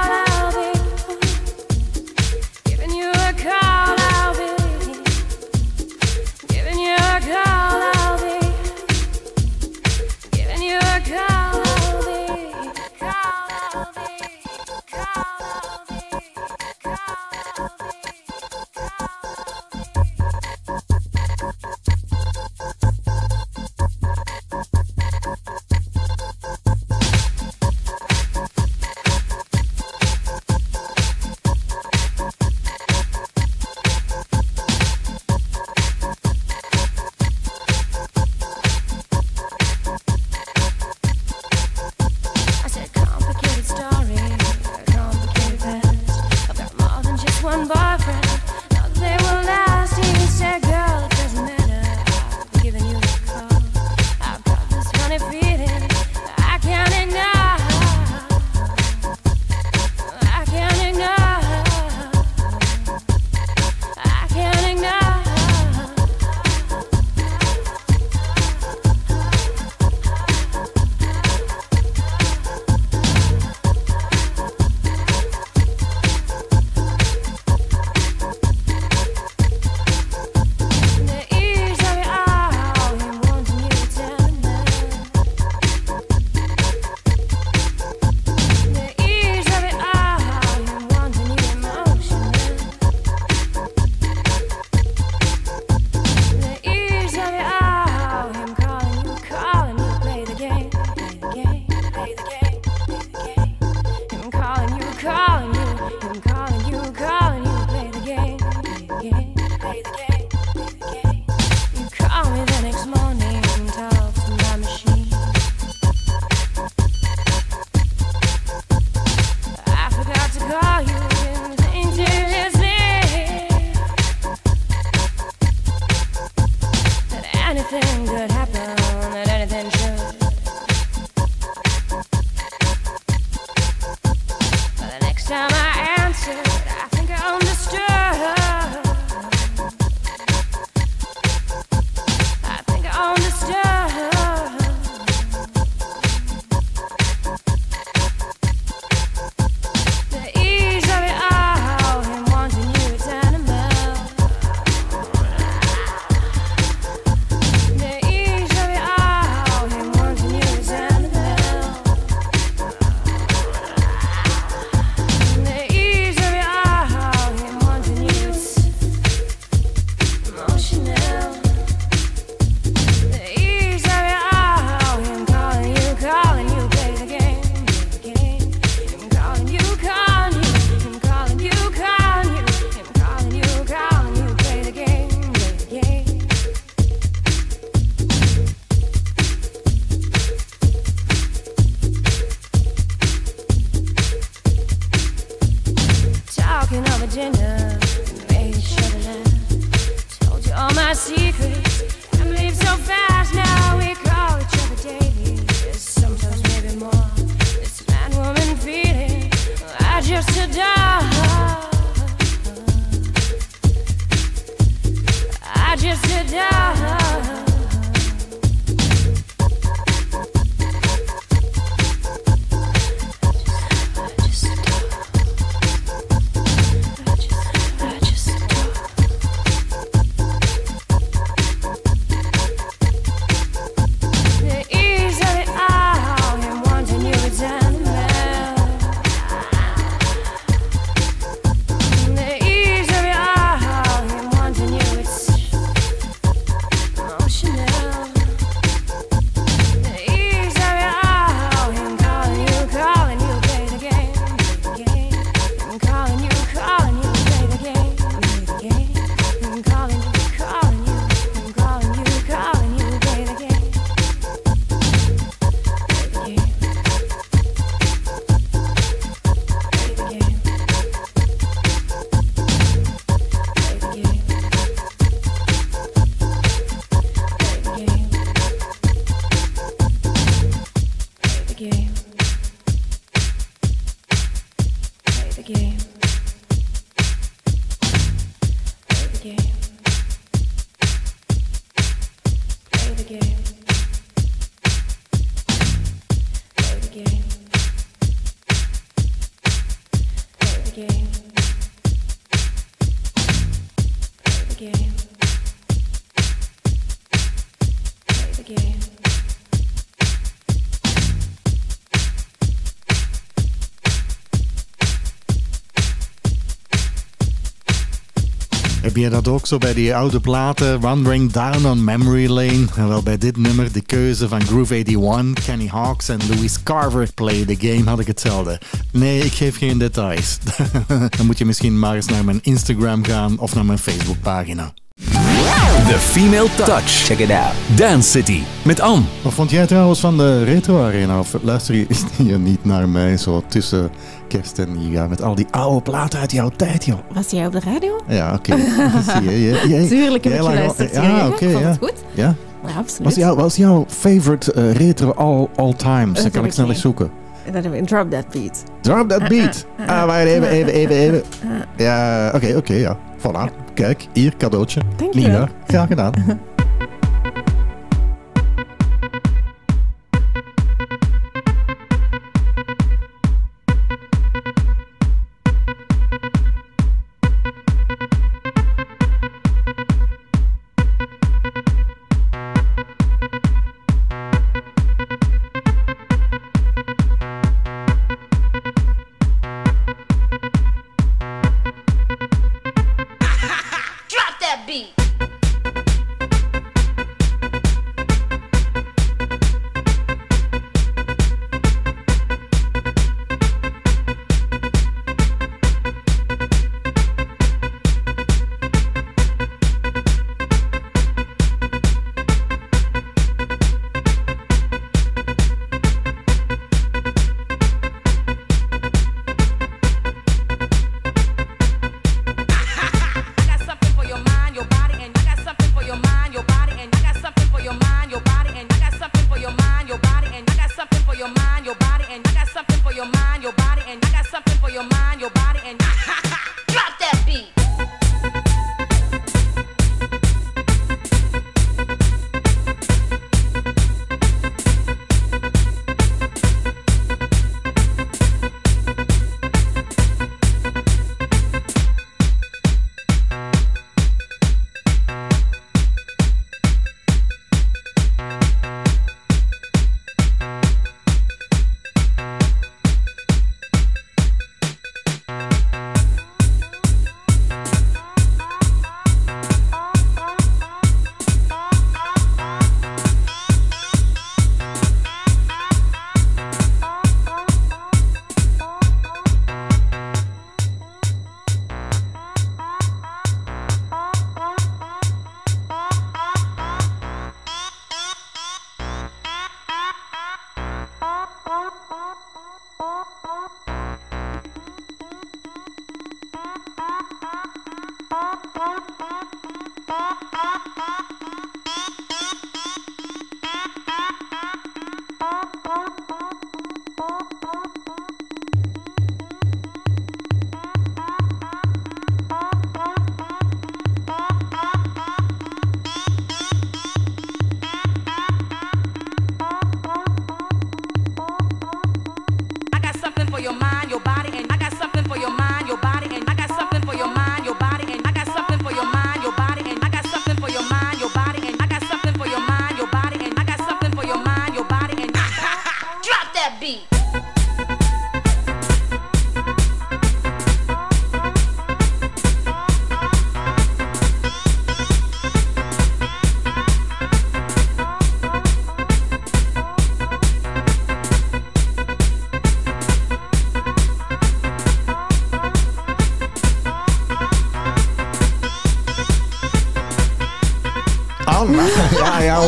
Dat ook zo bij die oude platen? Wandering Down on Memory Lane. En wel bij dit nummer, de keuze van Groove 81, Kenny Hawks en Louis Carver Play the Game had ik hetzelfde. Nee, ik geef geen details. Dan moet je misschien maar eens naar mijn Instagram gaan of naar mijn Facebookpagina. The Female Touch. Check it out. Dance City met Anne. Wat vond jij trouwens van de Retro Arena? Of luister je hier niet naar mij zo tussen kerst en nieuwjaar met al die oude platen uit jouw tijd, joh? Was jij op de radio? Ja, oké. Zie je, je- je- Tuurlijk heb jij ik geluisterd. Ja, Ja, oké. vond ja. goed. Ja? Ja, absoluut. Was, jou, was jouw favorite eh, retro all, all times? Dan kan ik snel eens zoeken. En dan hebben we Drop That Beat. Drop that beat. Ah, wacht even, even, even, even. Ja, oké, oké, ja. Voilà. Kijk, hier, cadeautje. Dank. Nina, graag gedaan.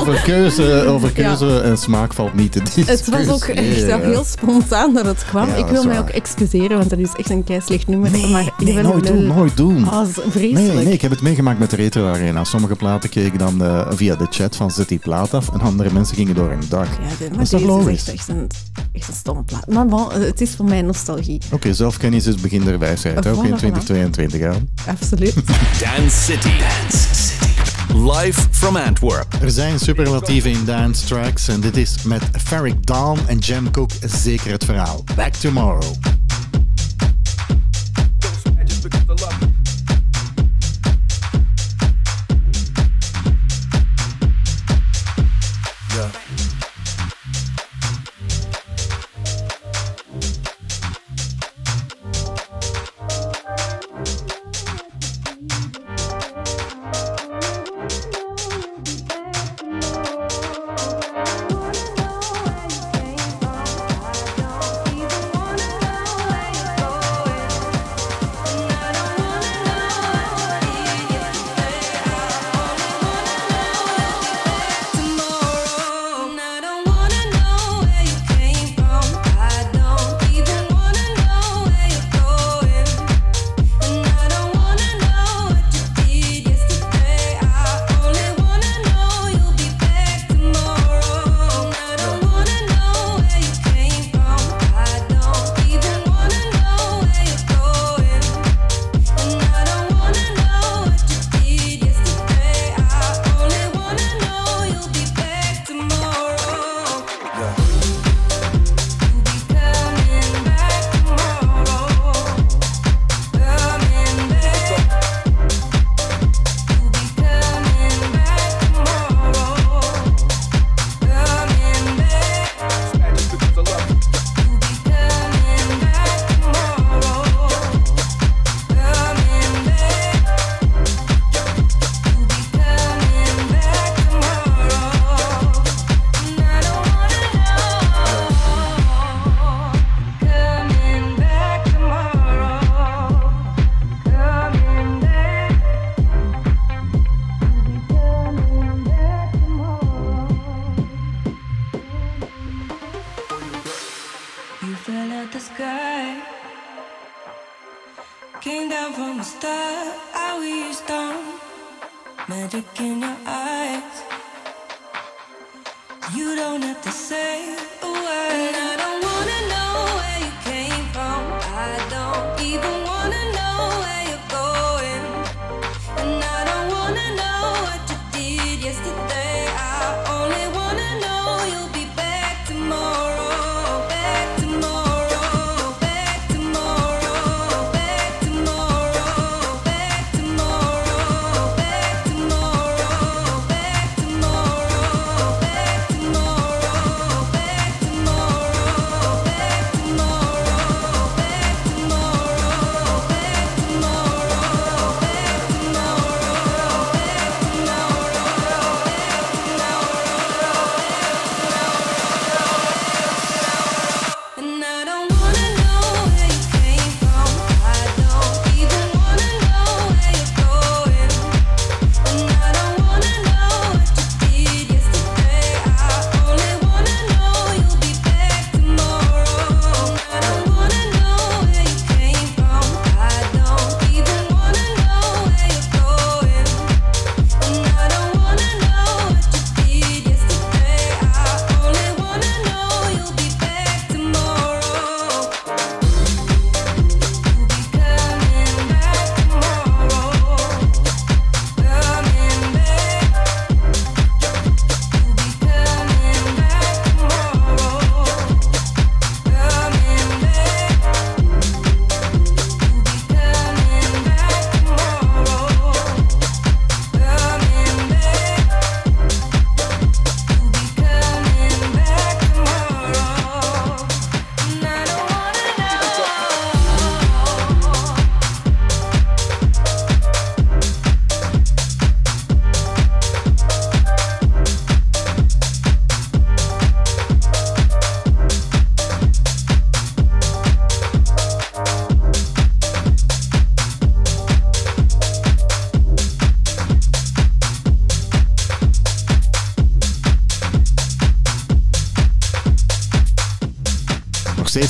over keuze, over keuze en smaak valt niet te Het was ook echt discussiëren. wel heel spontaan dat het kwam. Ja, ik wil mij ook excuseren, want dat is echt een keislecht nummer. maar ik Nee, ben nooit doen, nooit doen. Ah, vreselijk. Nee, nee, ik heb het meegemaakt met de Retro Arena. Sommige platen kreeg ik dan eh, via de chat van zet die plaat af en andere mensen gingen door hun dak. Ja, de- dat maar is toch is echt, een, echt een stomme plaat. Maar bon, het is voor mij nostalgie. Oké, zelfkennis is begin der wijsheid, ook in Voilà, voilà. 2022. Hè. Absoluut. Dance City. Dance City. Live from Antwerp. Er zijn superlatieven in dance tracks en dit is met Ferric Dawn en Jam Cook zeker het verhaal. Back Tomorrow.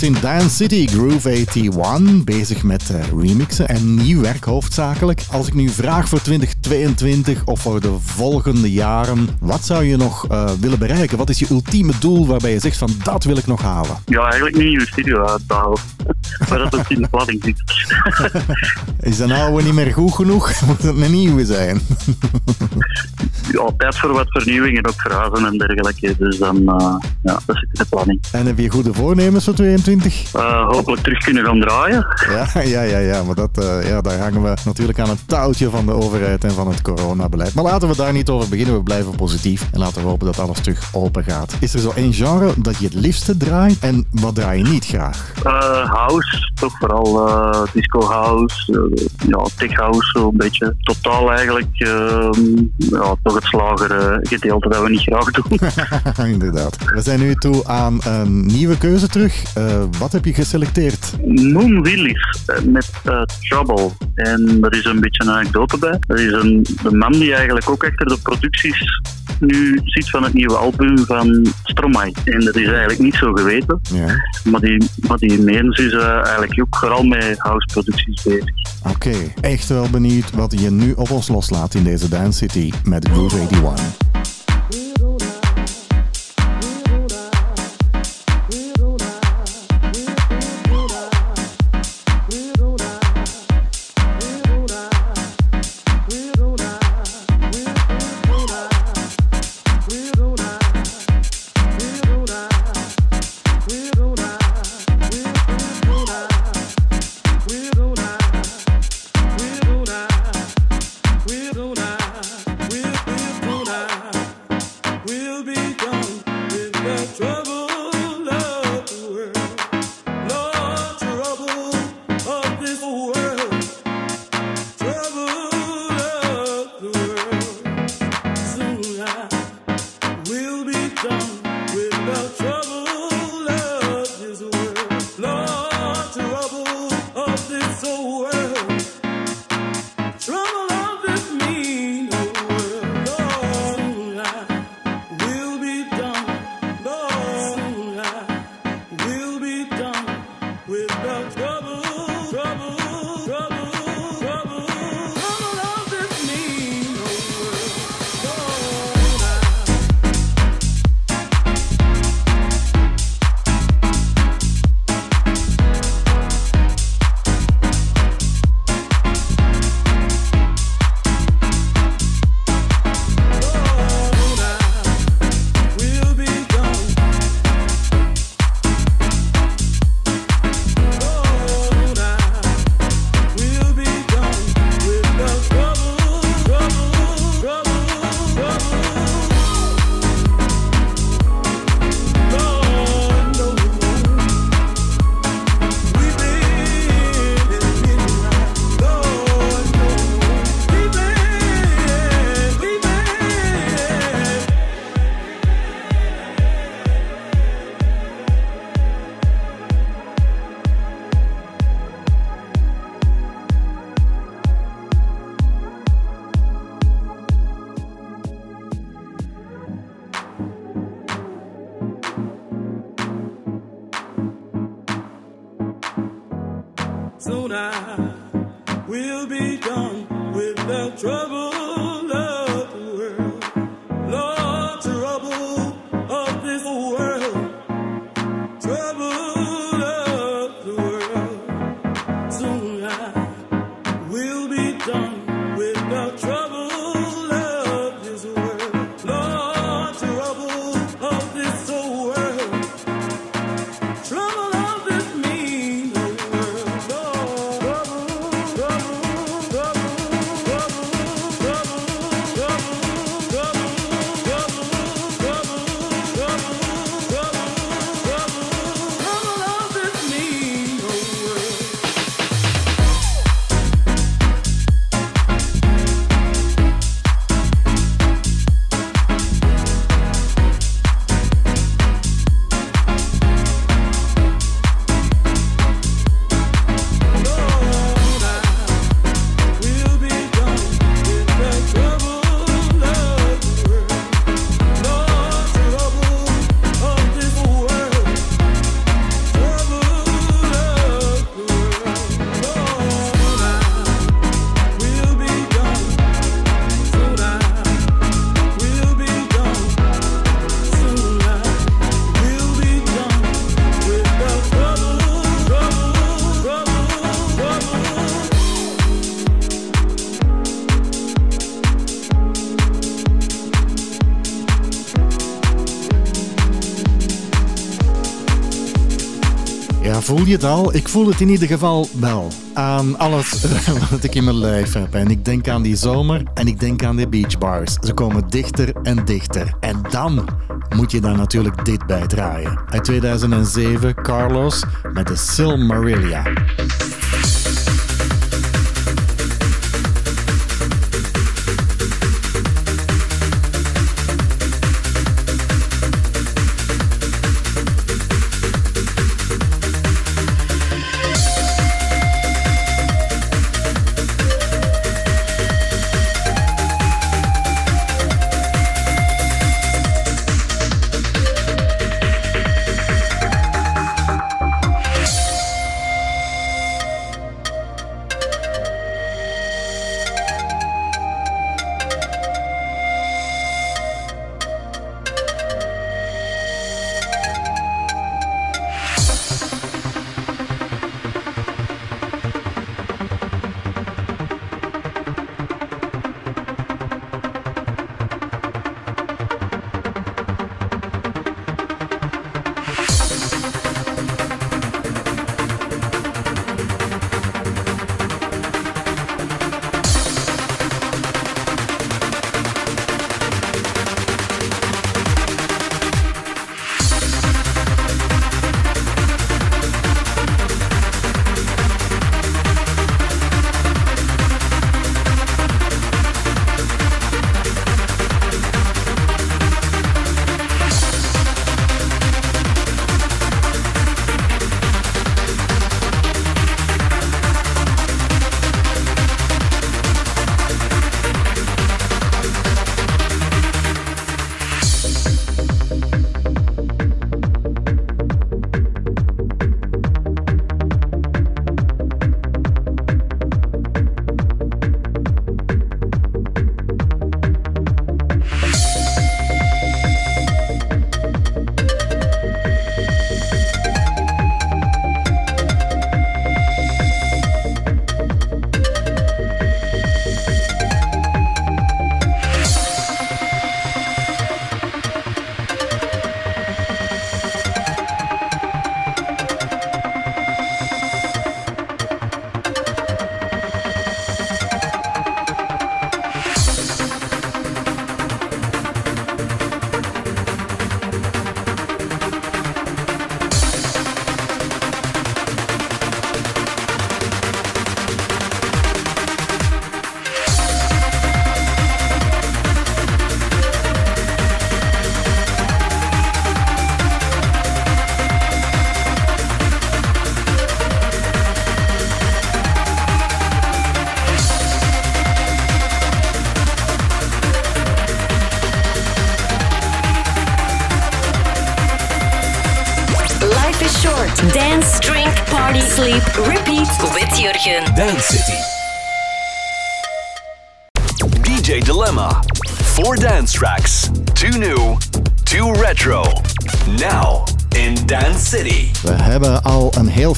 In Dance City, Groove 81, bezig met eh, remixen en nieuw werk hoofdzakelijk. Als ik nu vraag voor 2022 of voor de volgende jaren, wat zou je nog eh, willen bereiken? Wat is je ultieme doel waarbij je zegt van dat wil ik nog halen? Ja, eigenlijk niet je studio uitbouwen. maar dat het in de planning zit. Is een oude niet meer goed genoeg? Moet het een nieuwe zijn? Ja, tijd voor wat vernieuwing en ook verhuizen en dergelijke. Dus dan, eh, ja, dat zit in de planning. En heb je goede voornemens voor 22? Eh, hopelijk terug kunnen gaan draaien. Ja, ja, ja, ja maar dat, eh, ja, daar hangen we natuurlijk aan het touwtje van de overheid en van het coronabeleid. Maar laten we daar niet over beginnen. We blijven positief en laten we hopen dat alles terug open gaat. Is er zo één genre dat je het liefste draait en wat draai je niet graag? House, toch vooral disco house, ja, tech house zo'n beetje. Totaal eigenlijk ehm, ja, het slager gedeelte dat we niet graag doen. Inderdaad. We zijn nu toe aan een nieuwe keuze terug. Eh, wat heb je geselecteerd? Moon Willis eh, met eh, Trouble. En er is een beetje een anekdote bij. Dat is een, de man die eigenlijk ook achter de producties nu zit van het nieuwe album van Stromae. En dat is eigenlijk niet zo geweten. Ja. Maar die, maar die mens is eigenlijk ook vooral met house producties bezig. Oké, echt wel benieuwd wat je nu op ons loslaat in deze Dance City met Groove 81. Soon I will be done with the trouble voel je het al? Ik voel het in ieder geval wel. Aan alles wat ik in mijn lijf heb. En ik denk aan die zomer en ik denk aan de beachbars. Ze komen dichter en dichter. En dan moet je daar natuurlijk dit bij draaien. Uit 2007, Carlos met de Silmarillia.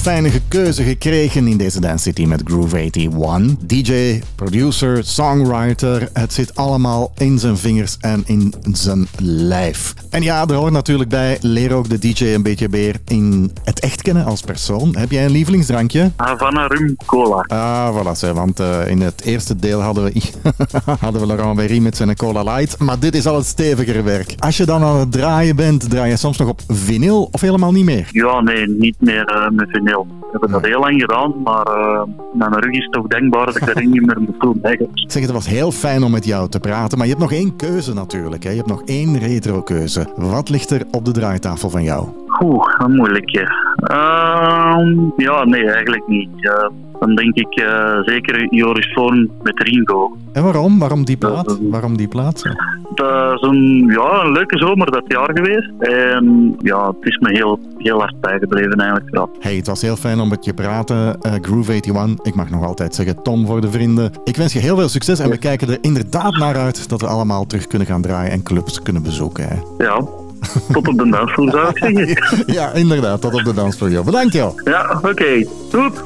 Fijne keuze gekregen in deze Dance met Groove 81. DJ, producer, songwriter, het zit allemaal in zijn vingers en in zijn lijf. En ja, er hoort natuurlijk bij, leer ook de DJ een beetje meer in echt kennen als persoon. Heb jij een lievelingsdrankje? Havana Rum Cola. Ah, voilà, want eh, in het eerste deel hadden we, hadden we Laurent Berry met zijn Cola Light. Maar dit is al het steviger werk. Als je dan aan het draaien bent, draai je soms nog op vinyl of helemaal niet meer? Ja, nee, niet meer eh, met vinyl. We hebben dat heel lang gedaan, maar eh naar mijn rug is het toch denkbaar dat ik dat niet meer moet doen. eigenlijk. Zeg, het was heel fijn om met jou te praten, maar je hebt nog één keuze natuurlijk. Hè? Je hebt nog één retro-keuze. Wat ligt er op de draaitafel van jou? Oeh, een moeilijke. Ehm, ja, nee, eigenlijk niet. Dan denk ik eh, zeker Joris Voorn met Ringo. En waarom? Waarom die plaat? Waarom die plaat? Dat is een, ja, een leuke zomer dat jaar geweest. En ja, het is me heel, heel hard bijgebleven eigenlijk. Ja. Hey, het was heel fijn om met je te praten. Eh, Groove 81, ik mag nog altijd zeggen Tom voor de vrienden. Ik wens je heel veel succes en we kijken er inderdaad naar uit dat we allemaal terug kunnen gaan draaien en clubs kunnen bezoeken. Hè. ja, tot op de dansvloer zou ik zeggen. Ja, inderdaad, tot op de dansvloer. joh. Bedankt joh. Ja, oké. Goed.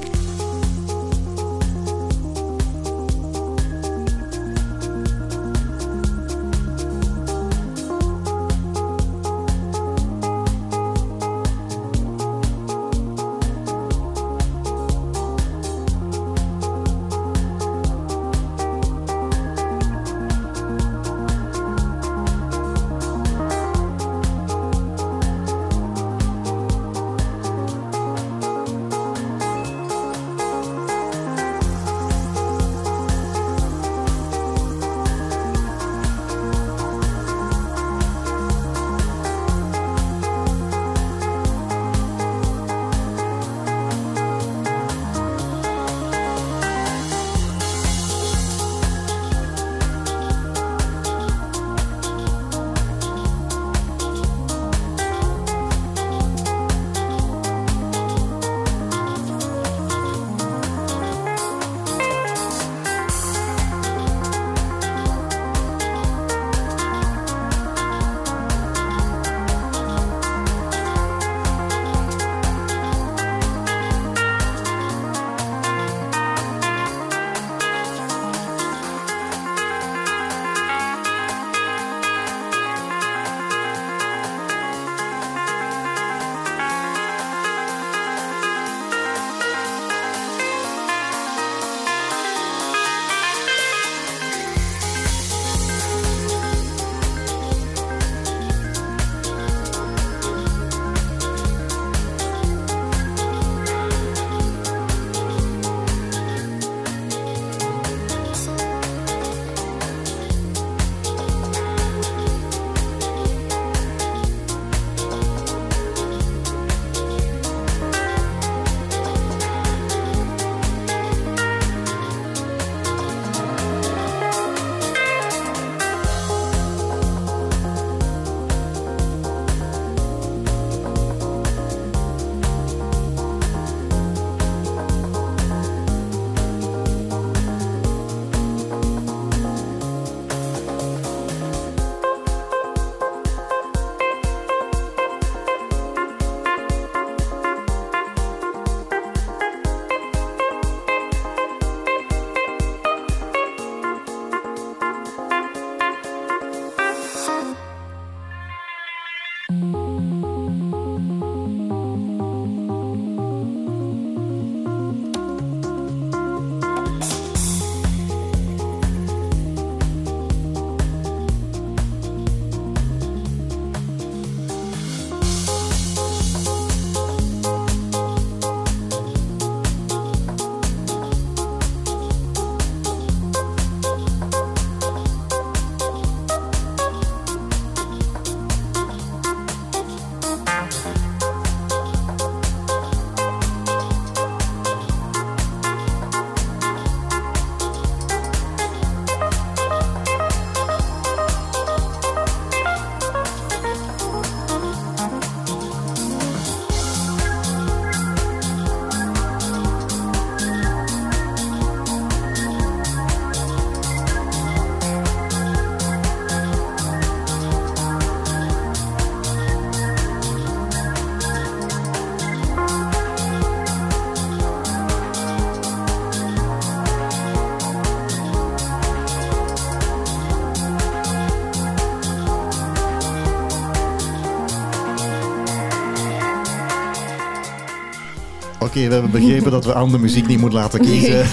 We hebben begrepen dat we andere muziek niet moeten laten kiezen.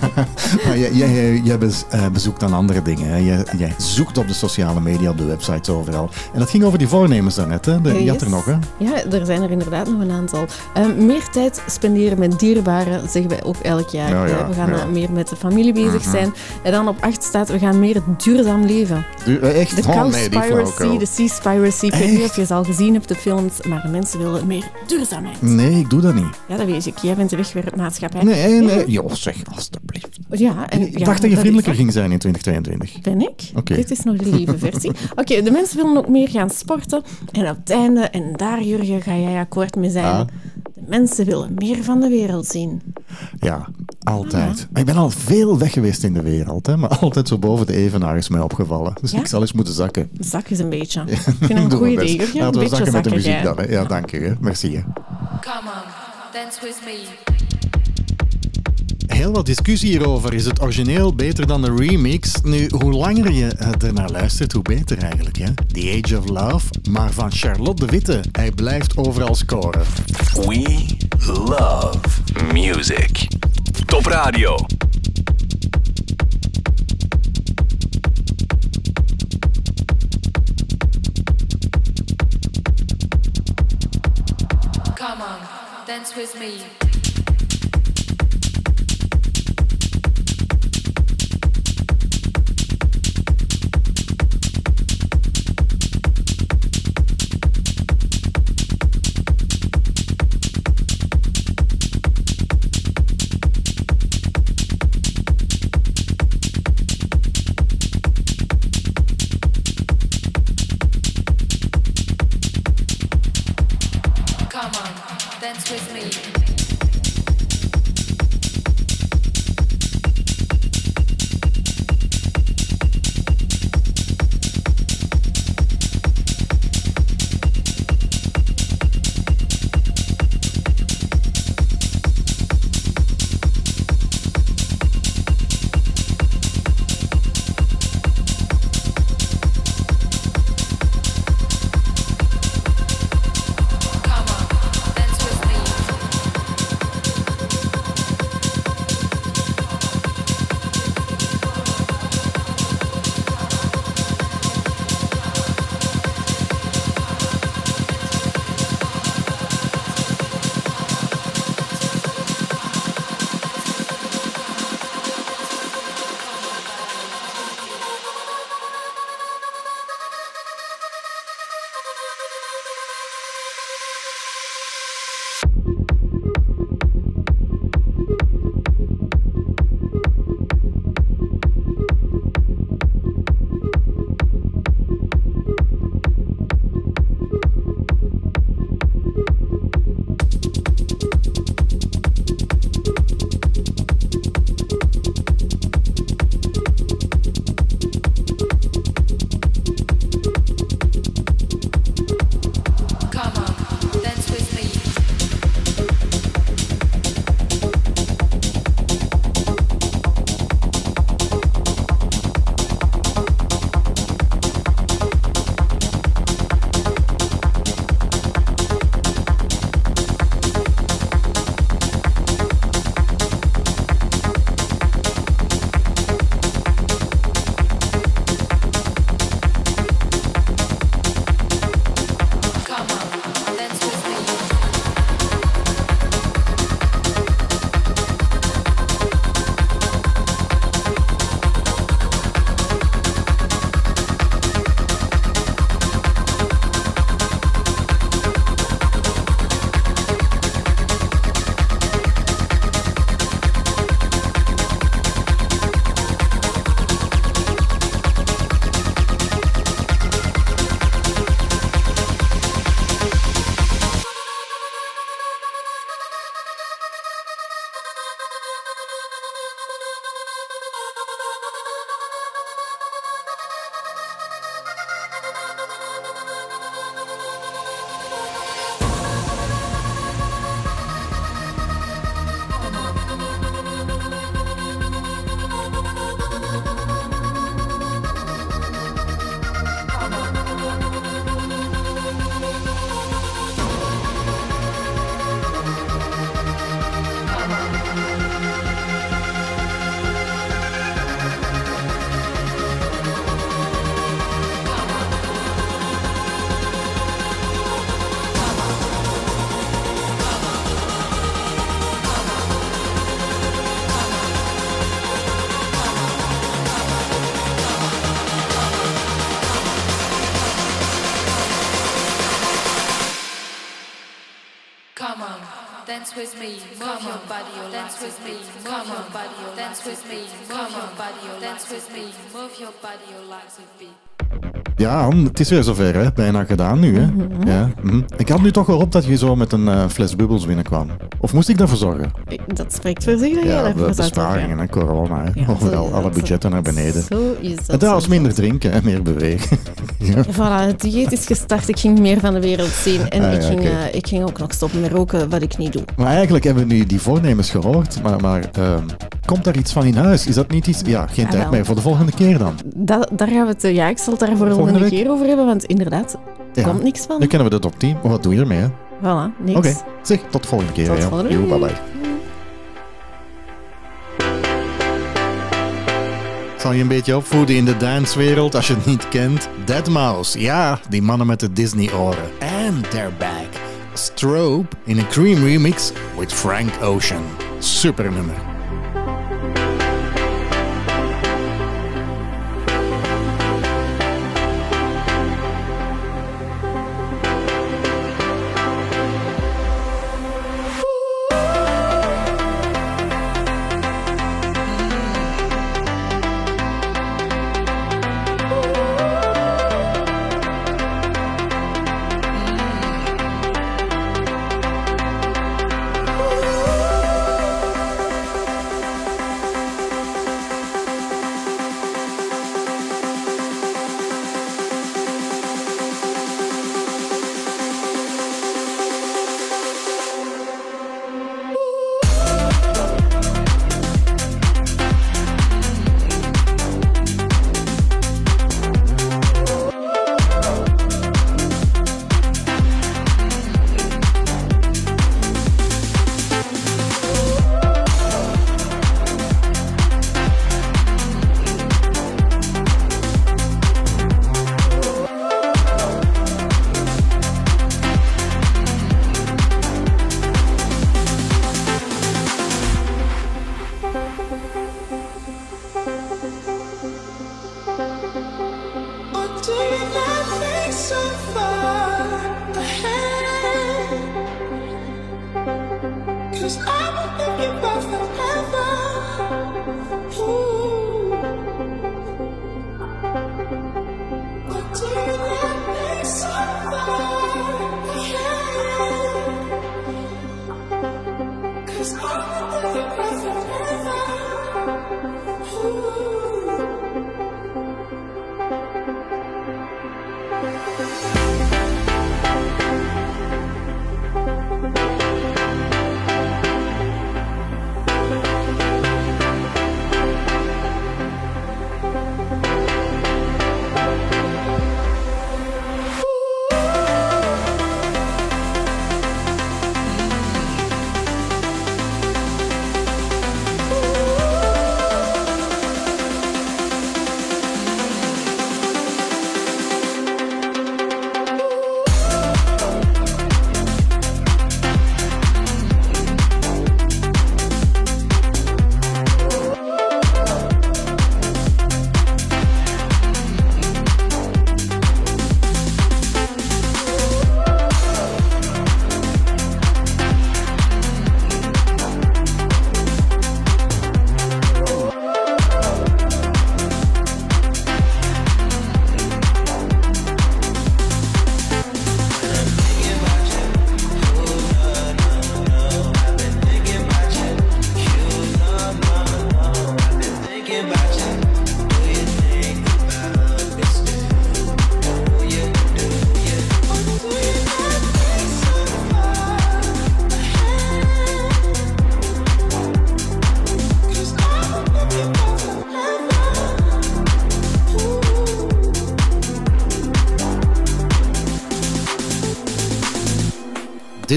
maar jij, jij, jij bez- eh, bezoekt dan andere dingen. Hè? Jij, jij zoekt op de sociale media, op de websites, overal. En dat ging over die voornemens daarnet. Hè? De, je had er nog, hè? Ja, er zijn er inderdaad nog een aantal. Ehm, meer tijd spenderen met dierbaren, zeggen wij ook elk jaar. Ja, ja, Eh, we gaan ja. eh, meer met de familie bezig Mhm. zijn. En dan op acht staat, we gaan meer duurzaam leven. Du- eh, echt? De Oh, cow nee, de sea spiracy. Ik weet niet of je ze al gezien hebt, de films, maar de mensen willen meer duurzaamheid. Nee, ik doe dat niet. Ja, dat weet ik. Jij bent de wegwerpmaatschappij. Nee, nee. Ja. Joh, zeg, alstublieft. Ja, en, Ik ja, dacht dat je vriendelijker ging zijn in 2022. Ben ik? Oké. Dit is nog de lieve versie. Oké, de mensen willen ook meer gaan sporten. En op het einde, en daar Jurgen ga jij akkoord mee zijn, Ah. de mensen willen meer van de wereld zien. Ja, altijd. Ik ben al veel weg geweest in de wereld, hè, maar altijd zo boven de evenaar is mij opgevallen. Dus Ja? ik zal eens moeten zakken. Zak eens een beetje. Ik vind het een Doe goed mijn idee. Jurgen. Laten Een we beetje zakken met de muziek jij. dan. Hè. Ja, dank je. Hè. Merci. Hè. Come on, dance with me. Heel wat discussie hierover. Is het origineel beter dan de remix? Nu, hoe langer je eh, ernaar luistert, hoe beter eigenlijk. Hè? The Age of Love, maar van Charlotte de Witte. Hij blijft overal scoren. We love music. Top Radio. Dance with me. Ja, Han, het is weer zover, hè? bijna gedaan nu. Hè? ja, mhm. Ik had nu toch wel op dat je zo met een eh, fles bubbels binnenkwam. Of moest ik daarvoor zorgen? Dat spreekt voor zich dat jij Ja, daarvoor de zou besparingen en corona. Hè? Ja, Overal, alle dat, budgetten naar beneden. Zo is dat. En trouwens is minder drinken en meer bewegen. ja. Voilà, het dieet is gestart. Ik ging meer van de wereld zien. En Ah, ik, ging, eh, ik ging ook nog stoppen met roken, wat ik niet doe. Maar eigenlijk hebben we nu die voornemens gehoord. Maar, maar ehm, komt daar iets van in huis? Is dat niet iets... Ja, geen Ah, tijd meer voor de volgende keer dan. Da- daar gaan we het, ja, ik zal het daar voor de Volgende keer over hebben, want inderdaad, er Ja. komt niks van. Nu kennen we de top 10. Maar wat doe je ermee? hè? Voilà, niks. Oké, zeg, tot de volgende keer. Tot ja. volgende Joe, week. bye bye. Zal je een beetje opvoeden in de dancewereld als je het niet kent? Deadmau5, ja, die mannen met de Disney-oren. And they're back. Strobe in een Cream remix with Frank Ocean. Super nummer.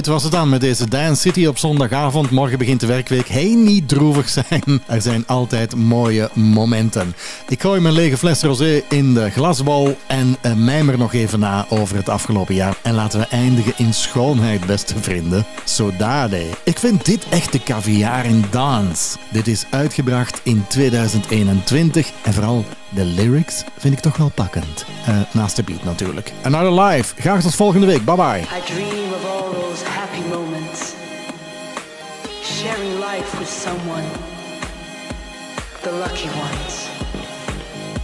Dit was het dan met deze Dance City op zondagavond. Morgen begint de werkweek. Hey, niet droevig zijn. Er zijn altijd mooie momenten. Ik gooi mijn lege fles rosé in de glasbol en uh, mijmer nog even na over het afgelopen jaar. En laten we eindigen in schoonheid, beste vrienden. Sodade. Ik vind dit echt de caviar in dans. Dit is uitgebracht in 2021 en vooral de lyrics vind ik toch wel pakkend. Uh, naast de beat natuurlijk. Another Life. Graag tot volgende week. Bye bye. Someone. The lucky ones.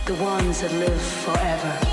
The ones that live forever.